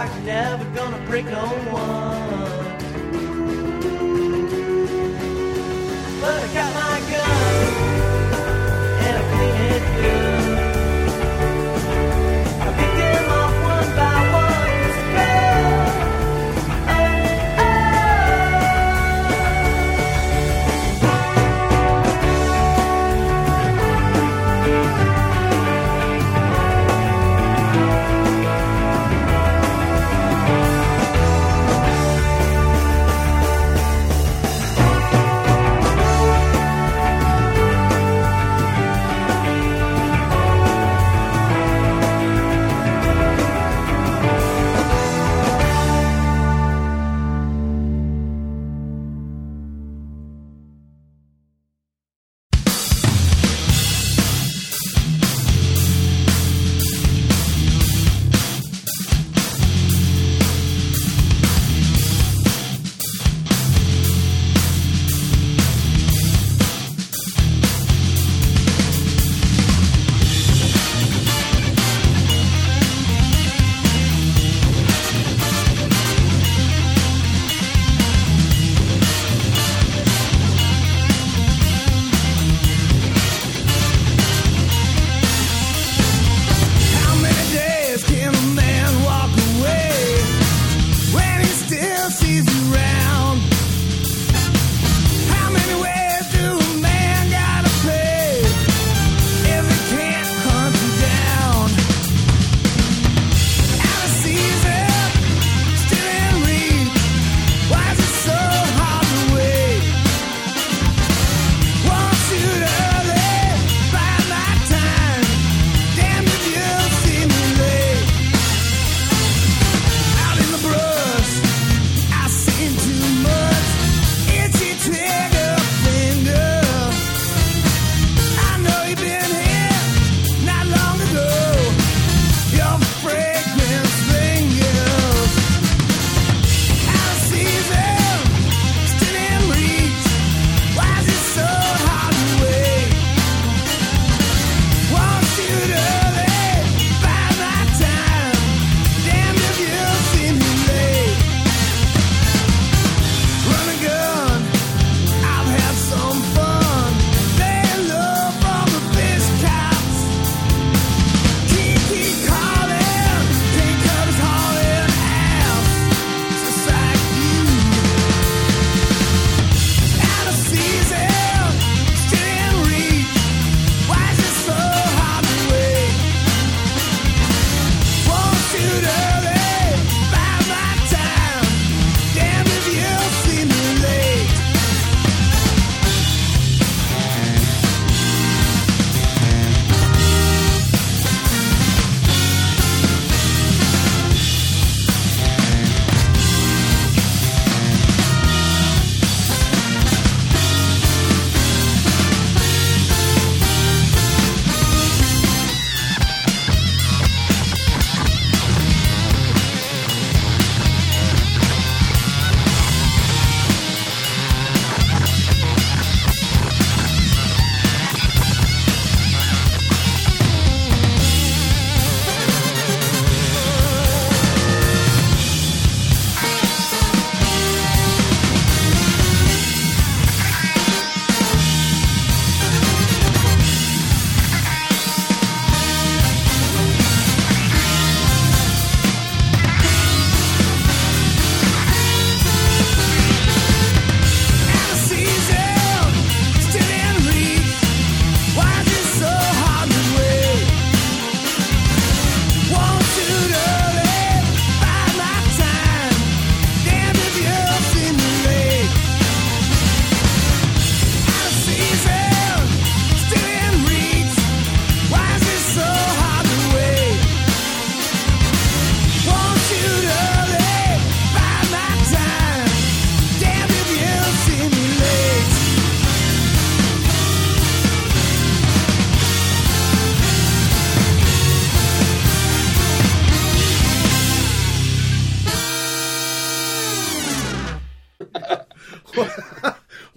Never gonna break no one.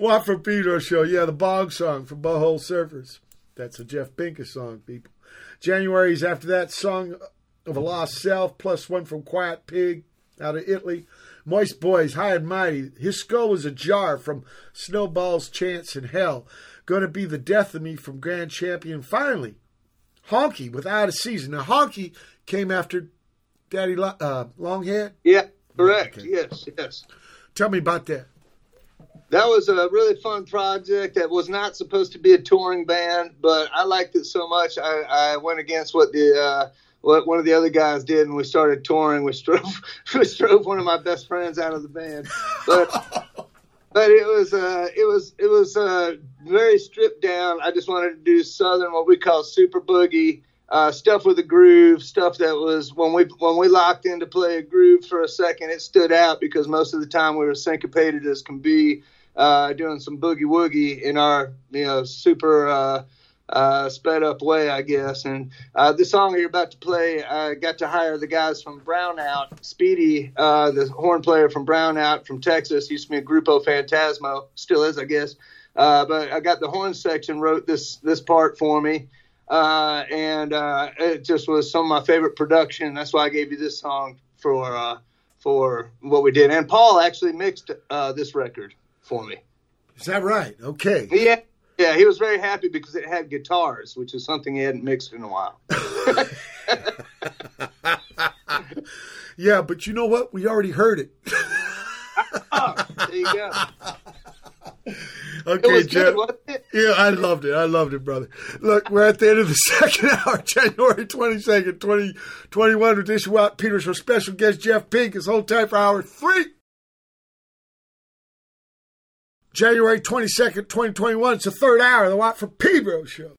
Watt from Pedro show. Yeah, the Bong song from Butthole Surfers. That's a Jeff Pinkus song, people. Januariez after that song of a lost self, plus one from Quiet Pig out of Italy. Moistboyz, High and Mighty. His skull was ajar from Snowball's Chance in Hell. Gonna be the death of me from Grand Champeen. Finally, Honky without a season. Now, Honky came after Daddy Lo- uh, Longhead. Yeah, correct. Okay. Yes, yes. Tell me about that. That was a really fun project that was not supposed to be a touring band, but I liked it so much I, I went against what the uh, what one of the other guys did, and we started touring. We drove we drove one of my best friends out of the band, but but it was uh, it was it was uh, very stripped down. I just wanted to do southern, what we call super boogie. Uh, stuff with a groove, stuff that was when we when we locked in to play a groove for a second, it stood out because most of the time we were syncopated as can be, uh, doing some boogie woogie in our you know super uh, uh, sped up way, I guess. And uh, the song you're about to play, I got to hire the guys from Brownout, Speedy, uh, the horn player from Brownout from Texas, used to be a Grupo Fantasma, still is, I guess. Uh, but I got the horn section wrote this this part for me, uh, and uh, it just was some of my favorite production. That's why I gave you this song for uh, for what we did. And Paul actually mixed uh, this record for me. Is that right? Okay. Yeah, yeah, he was very happy because it had guitars, which is something he hadn't mixed in a while. Yeah, but you know what? We already heard it. Oh, there you go. Okay, Jeff. good? Yeah, I loved it. I loved it, brother. Look, we're at the end of the second hour, January 22nd, 2021, with this Watt Peters for special guest Jeff Pink. His whole time for hour three. January 22nd, 2021. It's the third hour of the Watt from Pedro show.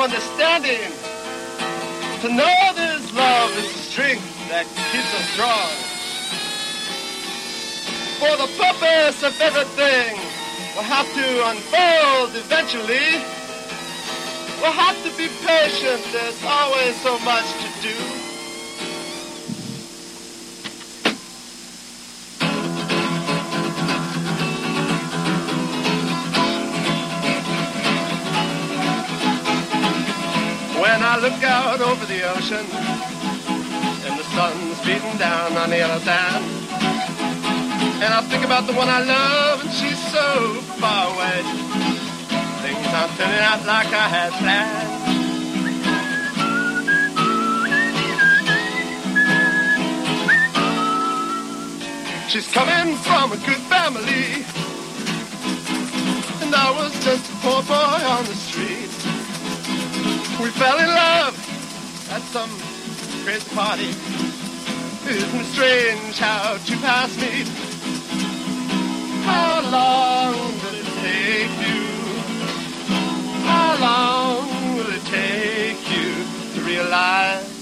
Of understanding. To know there's love is the strength that keeps us strong. For the purpose of everything will have to unfold eventually. We'll have to be patient. There's always so much ocean and the sun's beating down on the other sand, and I think about the one I love and she's so far away, things aren't turning out like I had planned. She's coming from a good family, and I was just a poor boy on the street. We fell in love at some crazy party. Isn't it strange how two paths meet? How long will it take you? How long will it take you to realize?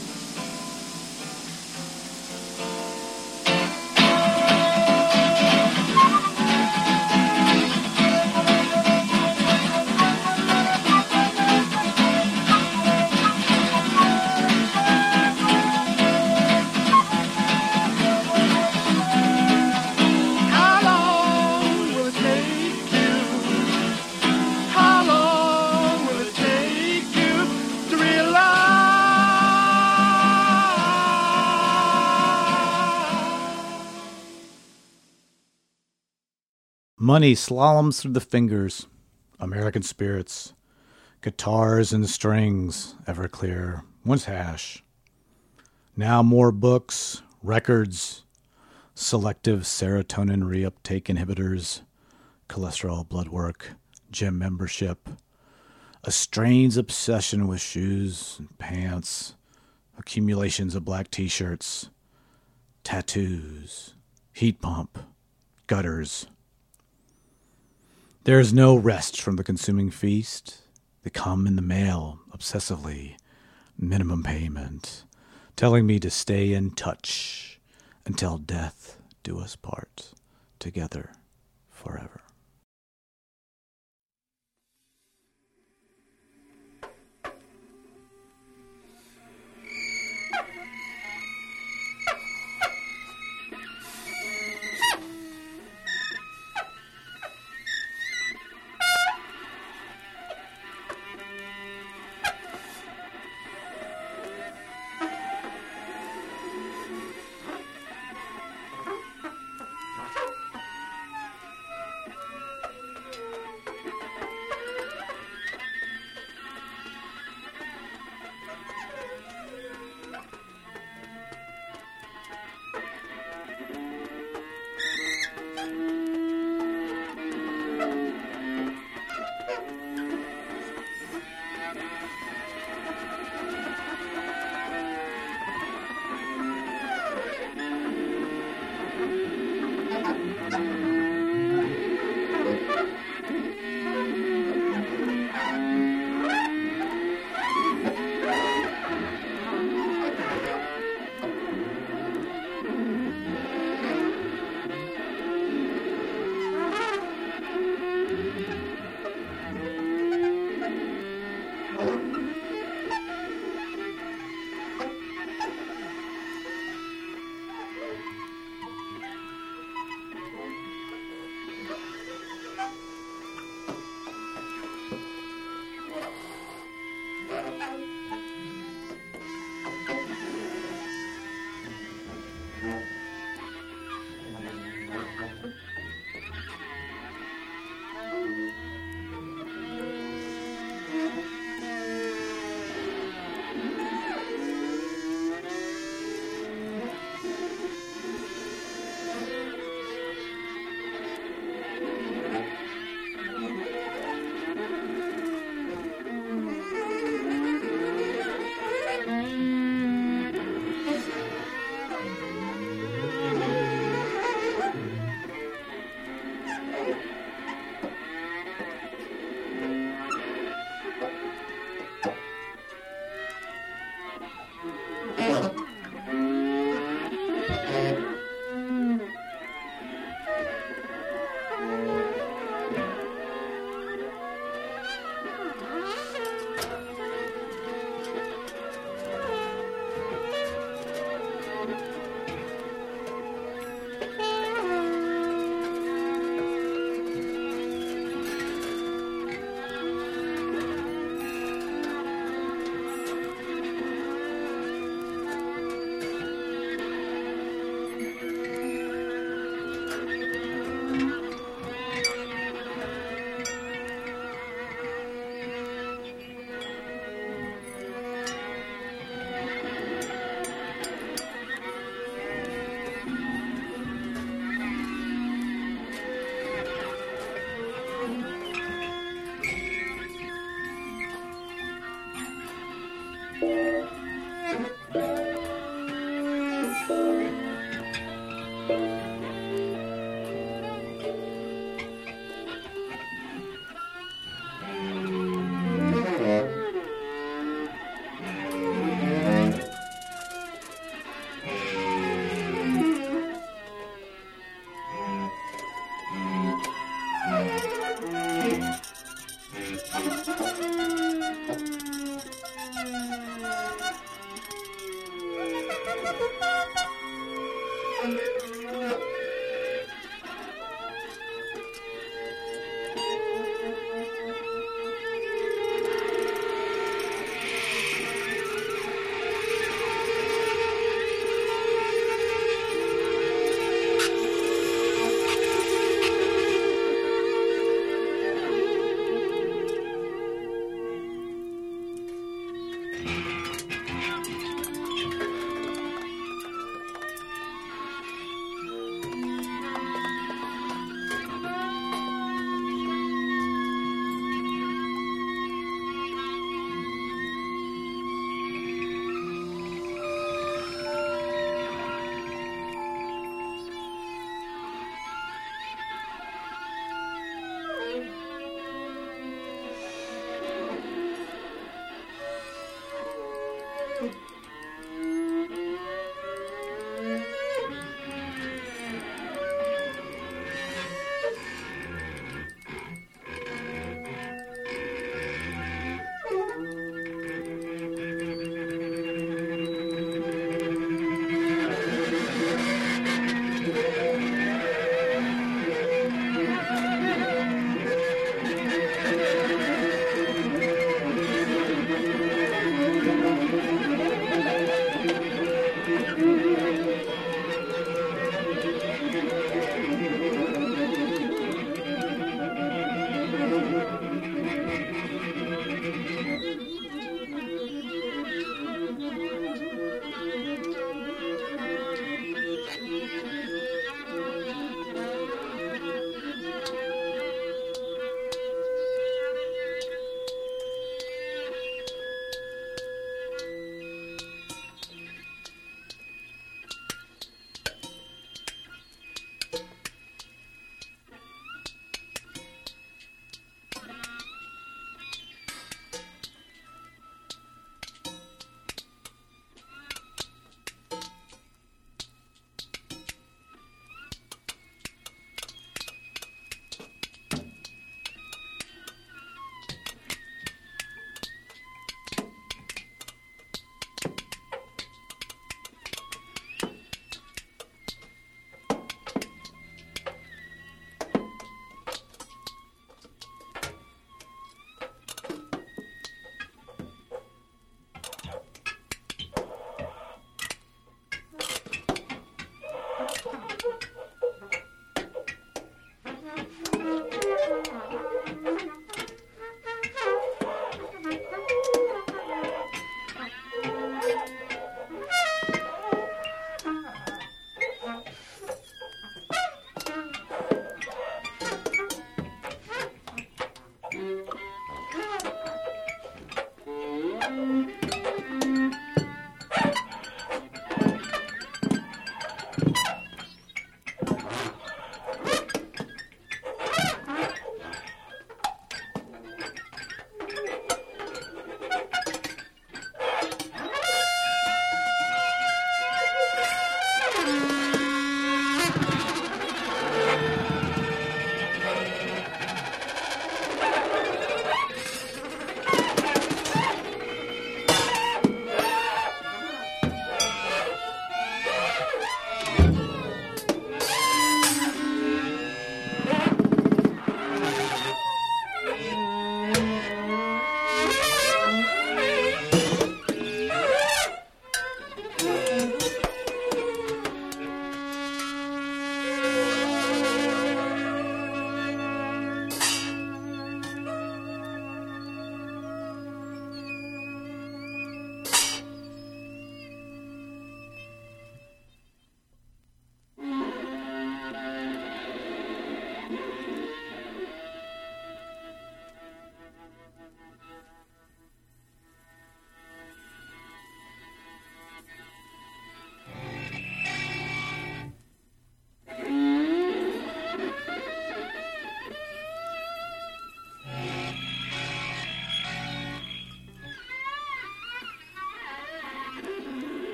Money slaloms through the fingers. American spirits. Guitars and strings, ever clear. Once hash. Now more books, records, selective serotonin reuptake inhibitors, cholesterol blood work, gym membership, a strange obsession with shoes and pants, accumulations of black t shirts, tattoos, heat pump, gutters. There is no rest from the consuming feast. They come in the mail obsessively, minimum payment, telling me to stay in touch until death do us part, together forever.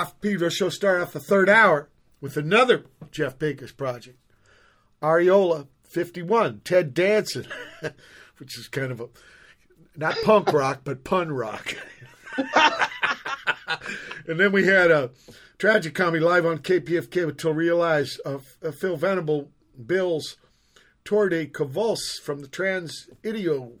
Waft Pedro show started off the third hour with another Jeff Pinkus project. Areola 51, Ted Dancin', which is kind of a not punk rock, but pun rock. and then we had a Tragicomedy live on KPFK with Till Realize of uh, Phil Venable Bill's Tour de Convulse from the Trans Idio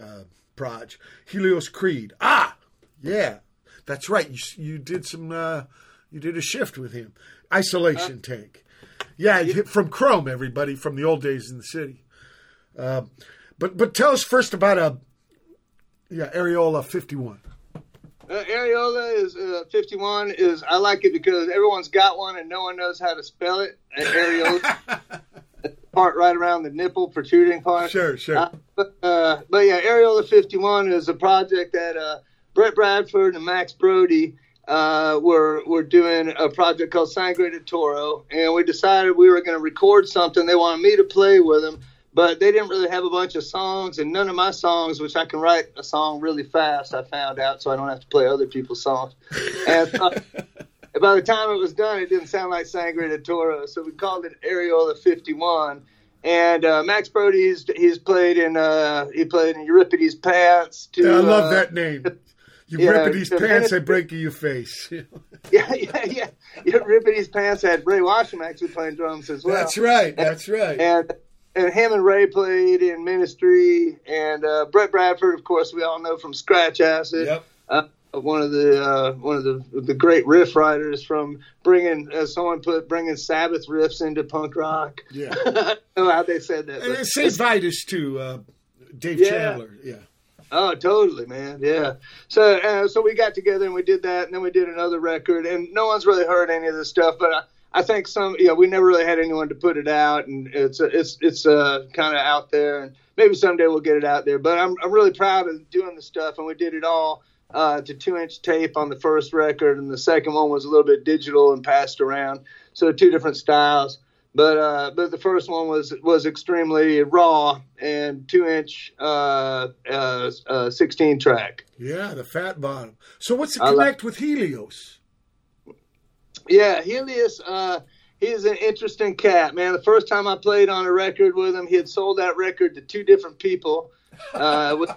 uh, Proj, Helios Creed. Ah, yeah, that's right. You, you did some, uh, you did a shift with him. Isolation Tank. Yeah, hit from Chrome, everybody, from the old days in the city. Uh, but but tell us first about a yeah Areola 51. Uh, areola is uh, 51 is I like it because everyone's got one and no one knows how to spell it. Areola part right around the nipple protruding part. Sure, sure. Uh, but, uh, but yeah, Areola 51 is a project that uh, Brett Bradford and Max Brody uh, were were doing a project called Sangre de Toro, and we decided we were going to record something. They wanted me to play with them, but they didn't really have a bunch of songs, and none of my songs, which I can write a song really fast. I found out, so I don't have to play other people's songs. And uh, by the time it was done, it didn't sound like Sangre de Toro, so we called it Areola 51. And uh, Max Brody, he's, he's played in uh, he played in Euripides Pants. To, Yeah, I love uh, that name. You yeah, rip at these pants, minute- I break in your face. Yeah, yeah, yeah. Euripides Pants had Rey Washam actually playing drums as well. That's right. That's right. And and him and Ray played in Ministry, and uh, Brett Bradford, of course, we all know from Scratch Acid. Yep. Uh, one of the uh, one of the the great riff writers from bringing, as someone put, bringing Sabbath riffs into punk rock. Yeah. I don't know how they said that. And but- St. Vitus too. Uh, Dave Yeah. Chandler. Yeah. Oh, totally, man. Yeah. So, uh, so we got together and we did that, and then we did another record, and no one's really heard any of this stuff, but I, I think some, you know, we never really had anyone to put it out, and it's it's it's uh, kind of out there, and maybe someday we'll get it out there. But I'm I'm really proud of doing the stuff, and we did it all uh, to two inch tape on the first record, and the second one was a little bit digital and passed around, so two different styles. But uh, but the first one was was extremely raw and two inch uh, uh, uh, sixteen track. Yeah, the fat bottom. So what's the I like- connect with Helios? Yeah, Helios, uh, he's an interesting cat, man. The first time I played on a record with him, he had sold that record to two different people. Uh, with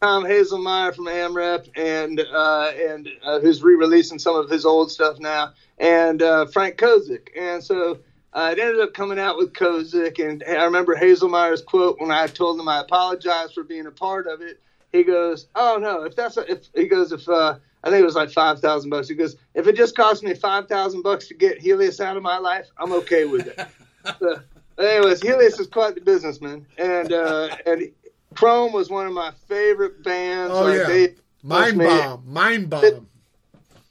Tom Hazelmyer from AMREP and uh, and uh, who's re-releasing some of his old stuff now, and uh, Frank Kozik. And so uh, it ended up coming out with Kozik. And I remember Hazel Hazelmyer's quote when I told him I apologized for being a part of it. He goes, "Oh no, if that's a, if he goes if uh, I think it was like five thousand bucks. He goes, if it just cost me five thousand bucks to get Helios out of my life, I'm okay with it." so, anyways, Helios is quite the businessman, and uh, and Chrome was one of my favorite bands. Oh Like, yeah, they- mind bomb, mind bomb.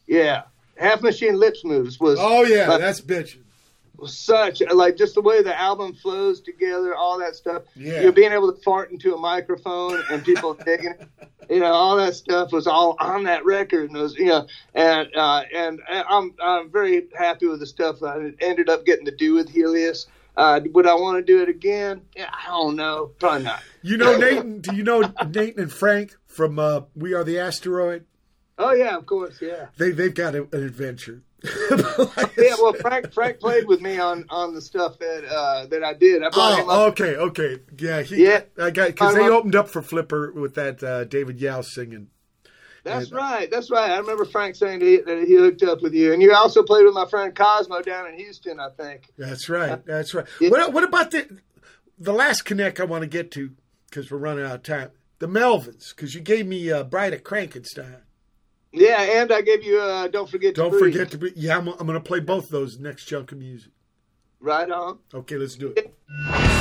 yeah. Half Machine Lips Moves was Oh yeah, like, that's bitching. Such like just the way the album flows together, all that stuff. Yeah. You know, being able to fart into a microphone and people digging it. You know, all that stuff was all on that record, and it was, you know, and uh, and I'm I'm very happy with the stuff I ended up getting to do with Helios. Uh, would I want to do it again? Yeah, I don't know, probably not. You know Nathan? Do you know Nathan and Frank from uh, We Are the Asteroid? Oh yeah, of course, yeah. They they've got a, an adventure. Yeah, well, Frank Frank played with me on on the stuff that uh, that I did. I Oh, okay, okay, yeah, he, Yeah. I got because they opened up for Flipper with that uh, David Yow singing. That's right. That's right. I remember Frank saying that he, that he hooked up with you, and you also played with my friend Cosmo down in Houston, I think. That's right. That's right. Yeah. What what about the the last connect I want to get to because we're running out of time? The Melvins because you gave me uh, Bride of Crankenstein. Yeah, and I gave you uh, "Don't Forget to Don't Breathe." forget to be. Yeah, I'm, I'm going to play both those next chunk of music. Right on. Okay, let's do it.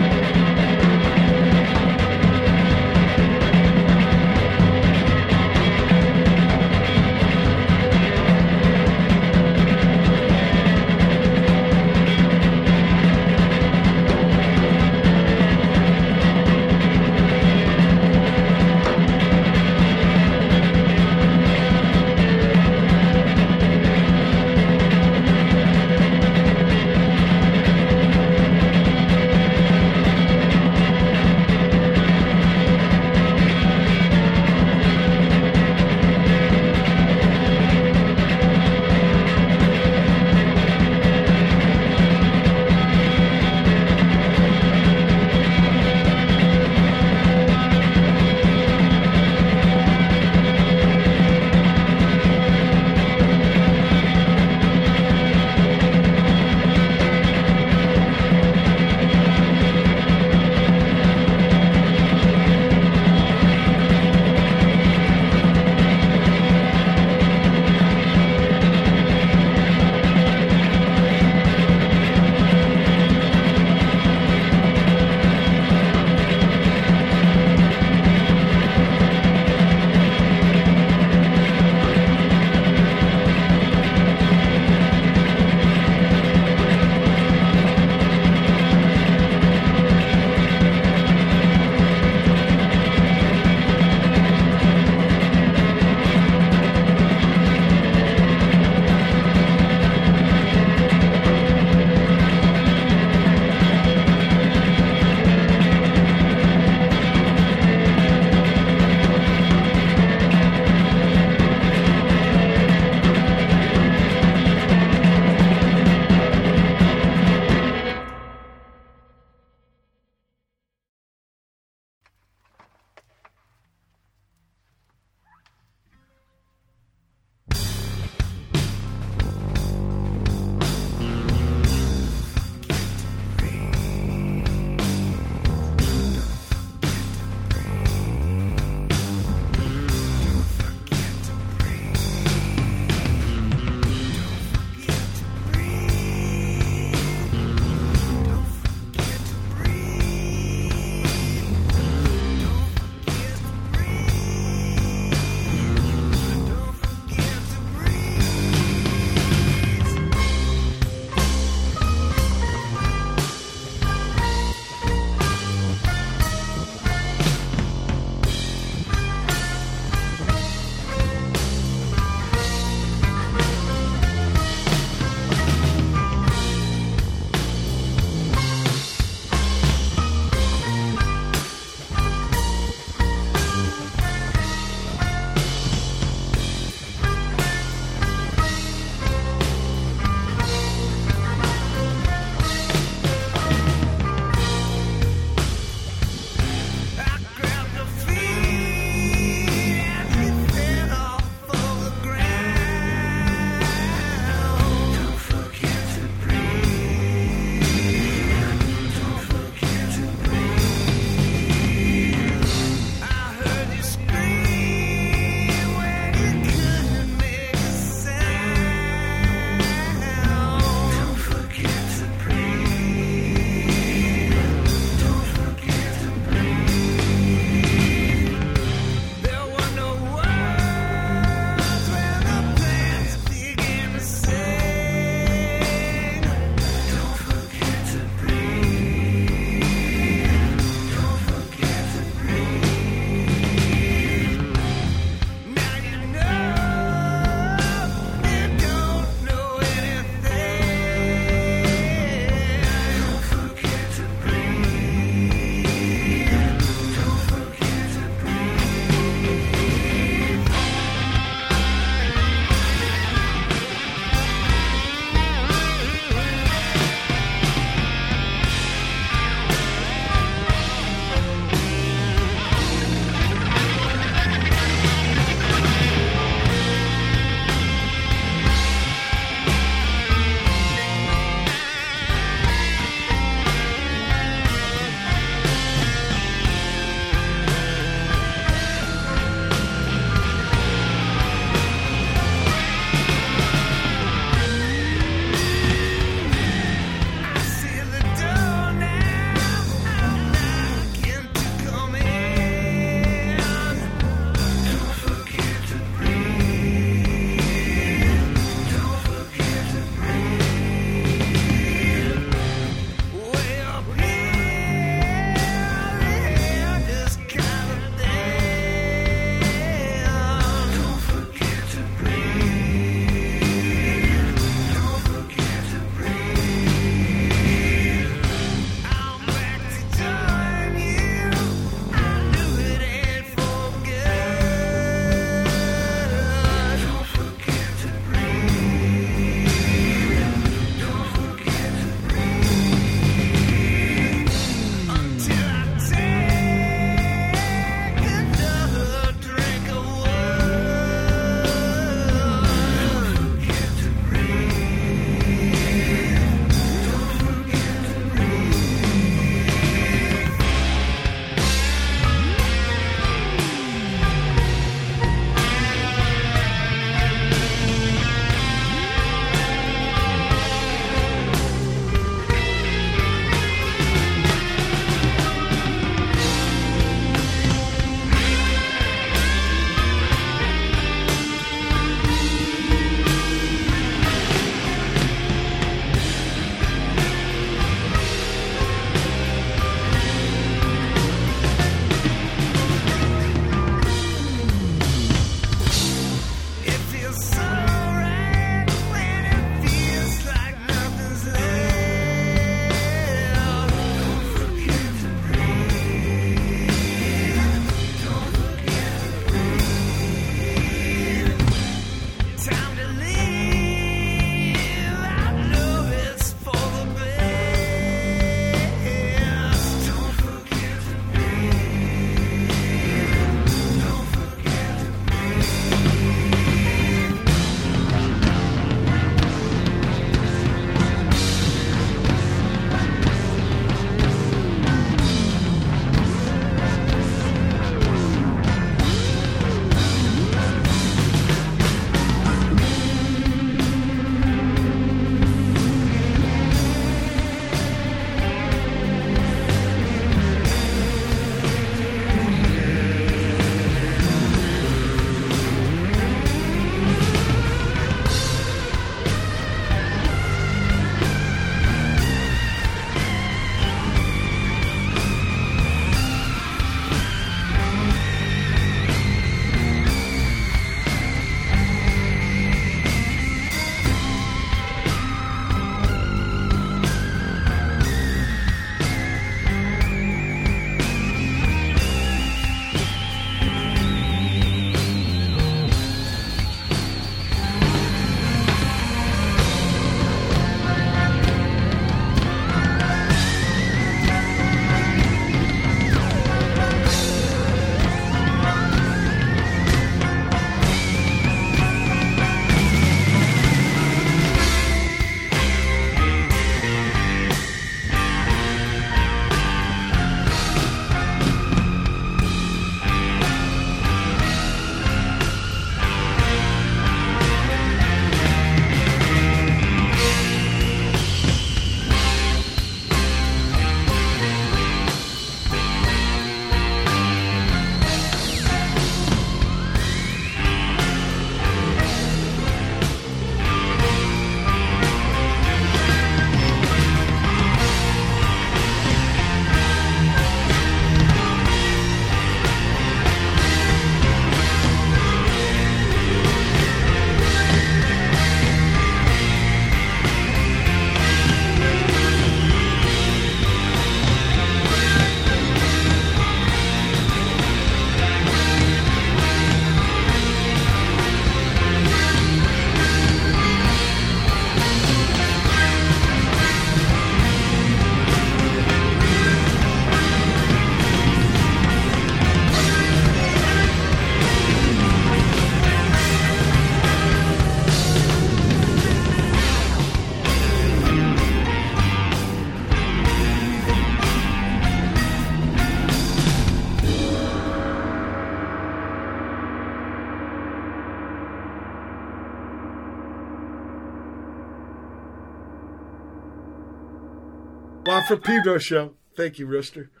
For Pedro show. Thank you, Rooster.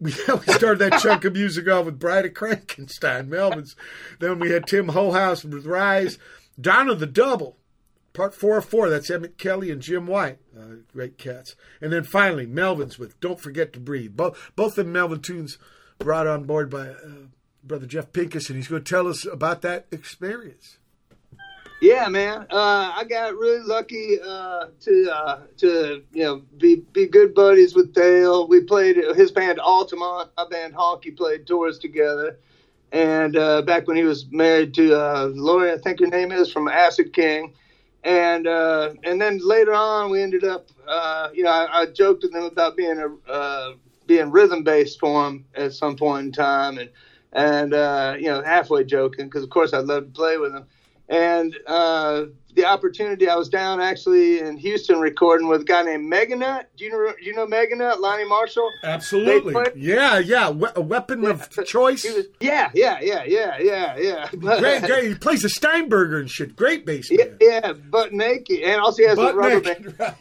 We, started that chunk of music off with Bride of Crankenstein, Melvins. Then we had Tim Holehouse with Rise, Dawn of the Double, part four of four. That's Emmett Kelly and Jim White, uh, great cats. And then finally, Melvins with Don't Forget to Breathe. Both both the Melvin tunes brought on board by uh, brother Jeff Pinkus, and he's going to tell us about that experience. Yeah, man. Uh, I got really lucky uh, to uh, to you know be be good buddies with Dale. We played his band Altamont. My band Honky played tours together. And uh, back when he was married to uh, Lori, I think her name is from Acid King. And uh, and then later on, we ended up. Uh, you know, I, I joked with them about being a uh, being rhythm based for him at some point in time, and and uh, you know halfway joking because of course I'd love to play with him and uh, the opportunity I was down actually in Houston recording with a guy named Meganut. Do you know do you know Meganut, Lonnie Marshall? Absolutely. Yeah, yeah. We- a weapon of choice. Was, yeah, yeah, yeah, yeah, yeah, yeah. Great, great. He plays the Steinberger and shit. Great bass yeah, yeah, butt naked, and also he has Butt a rubber naked, band.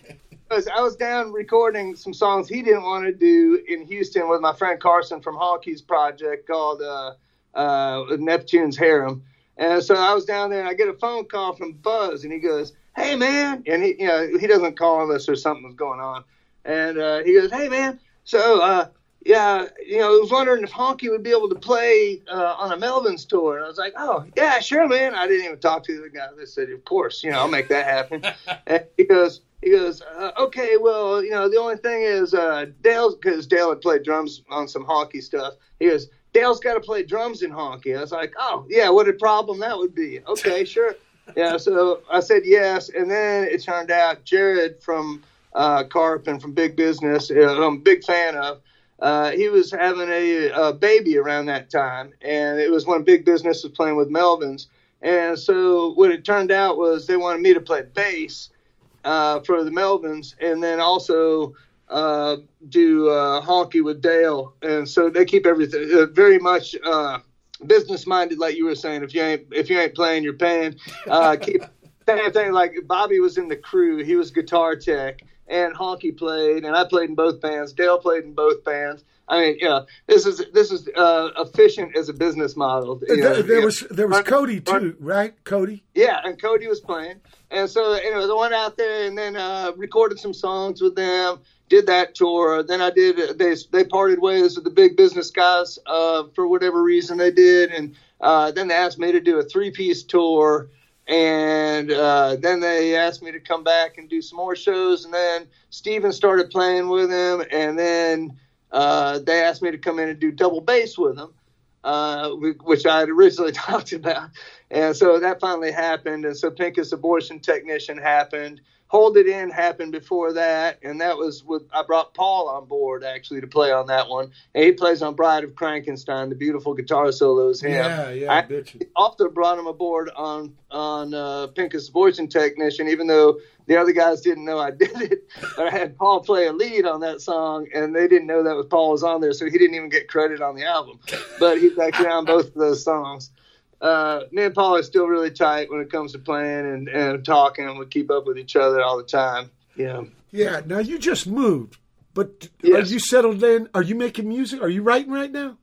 I was down recording some songs he didn't want to do in Houston with my friend Carson from Honky's project called uh, uh, Neptune's Harem. And so I was down there and I get a phone call from Buzz and he goes, Hey man. And he, you know, he doesn't call unless there's something was going on. And uh, he goes, Hey man. So, uh, yeah, you know, I was wondering if Honky would be able to play uh, on a Melvins tour. And I was like, oh, yeah, sure, man. I didn't even talk to the guy. They said, of course, you know, I'll make that happen. and he goes, he goes, uh, okay, well, you know, the only thing is uh, Dale's, because Dale had played drums on some honky stuff. He goes, Dale's got to play drums in honky. I was like, oh, yeah, what a problem that would be. Okay, sure. Yeah, so I said yes. And then it turned out Jared from uh, Karp and from Big Business, uh, I'm a big fan of, uh, he was having a, a baby around that time, and it was when Big Business was playing with Melvins. And so what it turned out was they wanted me to play bass uh, for the Melvins, and then also uh, do uh, honky with Dale. And so they keep everything uh, very much uh, business minded, like you were saying. If you ain't if you ain't playing, you're paying. Uh, keep same thing. Like Bobby was in the crew, he was guitar tech, and honky played, and I played in both bands. Dale played in both bands. I mean, yeah, this is this is uh, efficient as a business model. you know. There, there was there was Cody too, right? Cody. Yeah, and Cody was playing, and so you know, I went out there and then uh, recorded some songs with them. Did that tour. Then I did. They they parted ways with the big business guys uh, for whatever reason they did, and uh, then they asked me to do a three piece tour. And uh, then they asked me to come back and do some more shows. And then Steven started playing with him. And then uh, they asked me to come in and do double bass with him uh, which I had originally talked about. And so that finally happened. And so Pinkus Abortion Technician happened. Hold It In happened before that. And that was with, I brought Paul on board actually to play on that one. And he plays on Bride of Crankenstein, the beautiful guitar solos. Him. Yeah, yeah, I bitchin'. also brought him aboard on, on uh, Pinkus Abortion Technician, even though the other guys didn't know I did it. But I had Paul play a lead on that song, and they didn't know that was Paul was on there, so he didn't even get credit on the album. But he's actually on both of those songs. Uh, me and Paul are still really tight when it comes to playing and, and talking. And we keep up with each other all the time. Yeah. Yeah. Now you just moved, but Yes. are you settled in? Are you making music? Are you writing right now?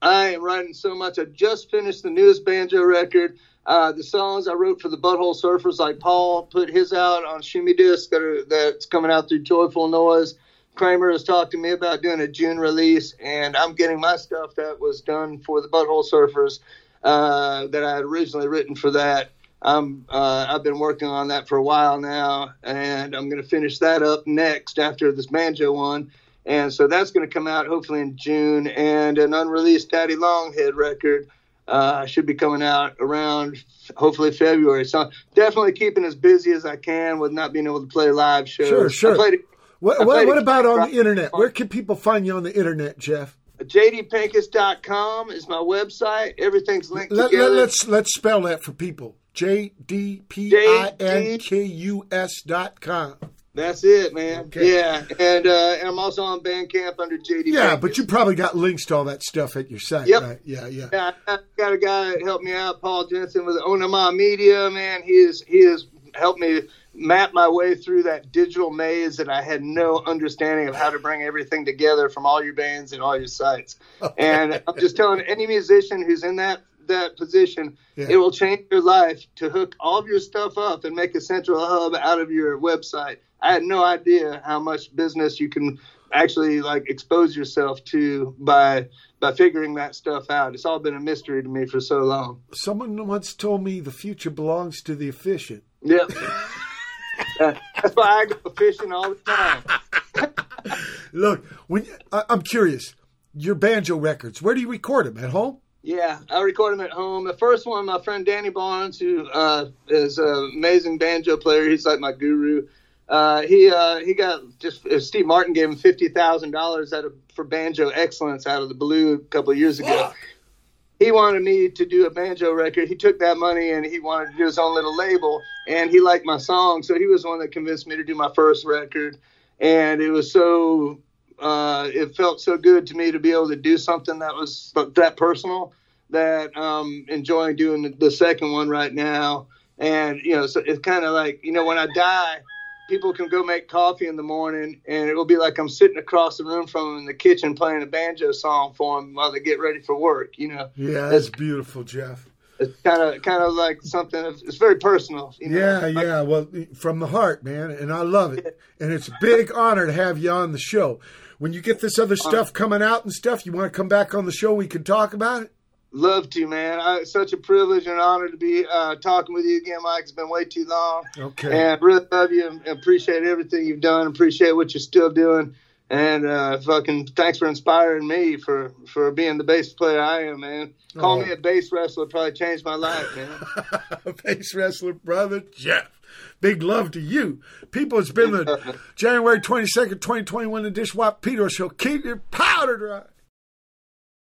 I am writing so much. I just finished the newest banjo record. Uh, the songs I wrote for the Butthole Surfers, like Paul put his out on Shimmy Disc that are, that's coming out through Joyful Noise. Kramer has talked to me about doing a June release, and I'm getting my stuff that was done for the Butthole Surfers uh, that I had originally written for that. I'm, uh, I've been working on that for a while now, and I'm going to finish that up next after this banjo one. And so that's going to come out hopefully in June, and an unreleased Daddy Longhead record uh, should be coming out around hopefully February. So definitely keeping as busy as I can with not being able to play live shows. Sure, sure. I played it- What, what, what about on the internet? Where can people find you on the internet, Jeff? JDPinkus.com is my website. Everything's linked Let, together. let, us let's spell that for people. J D P I N K U S dot com. That's it, man. Okay. Yeah, and uh, and I'm also on Bandcamp under JD. Yeah, but you probably got links to all that stuff at your site, Yep. right? Yeah, yeah. Yeah, I got a guy that helped me out, Paul Jensen with Onama Media. Man, he is he has helped me map my way through that digital maze that I had no understanding of how to bring everything together from all your bands and all your sites. And I'm just telling any musician who's in that that position, Yeah. it will change your life to hook all of your stuff up and make a central hub out of your website. I had no idea how much business you can actually like expose yourself to by by figuring that stuff out. It's all been a mystery to me for so long. Someone once told me the future belongs to the efficient. Yep. Uh, that's why I go fishing all the time. Look, when I, I'm curious, your banjo records, where do you record them? At home? Yeah, I record them at home. The first one, my friend Danny Barnes, who uh, is an amazing banjo player, he's like my guru. Uh, he uh, he got just uh, Steve Martin gave him fifty thousand dollars out of for banjo excellence out of the Blue a couple of years ago. He wanted me to do a banjo record. He took that money and he wanted to do his own little label. And he liked my song, so he was the one that convinced me to do my first record. And it was so uh, it felt so good to me to be able to do something that was that personal that um enjoying doing the second one right now and you know so it's kind of like you know when i die people can go make coffee in the morning and it will be like i'm sitting across the room from them in the kitchen playing a banjo song for them while they get ready for work you know Yeah, that's beautiful, Jeff. it's kind of kind of like something it's very personal you know Yeah, Like- yeah. Well, from the heart, man, and I love it. And it's a big honor to have you on the show. When you get this other uh-huh. stuff coming out and stuff, you want to come back on the show? We can talk about it. Love to, man. I, such a privilege and an honor to be uh, talking with you again, Mike. It's been way too long. Okay. And really love you and appreciate everything you've done. Appreciate what you're still doing. And uh, fucking thanks for inspiring me for, for being the bass player I am, man. Call Oh. me a bass wrestler probably changed my life, man. Bass wrestler brother Jeff. Big love to you. People, it's been the January 22nd, 2021 edition Wap Peter Show. Keep your powder dry.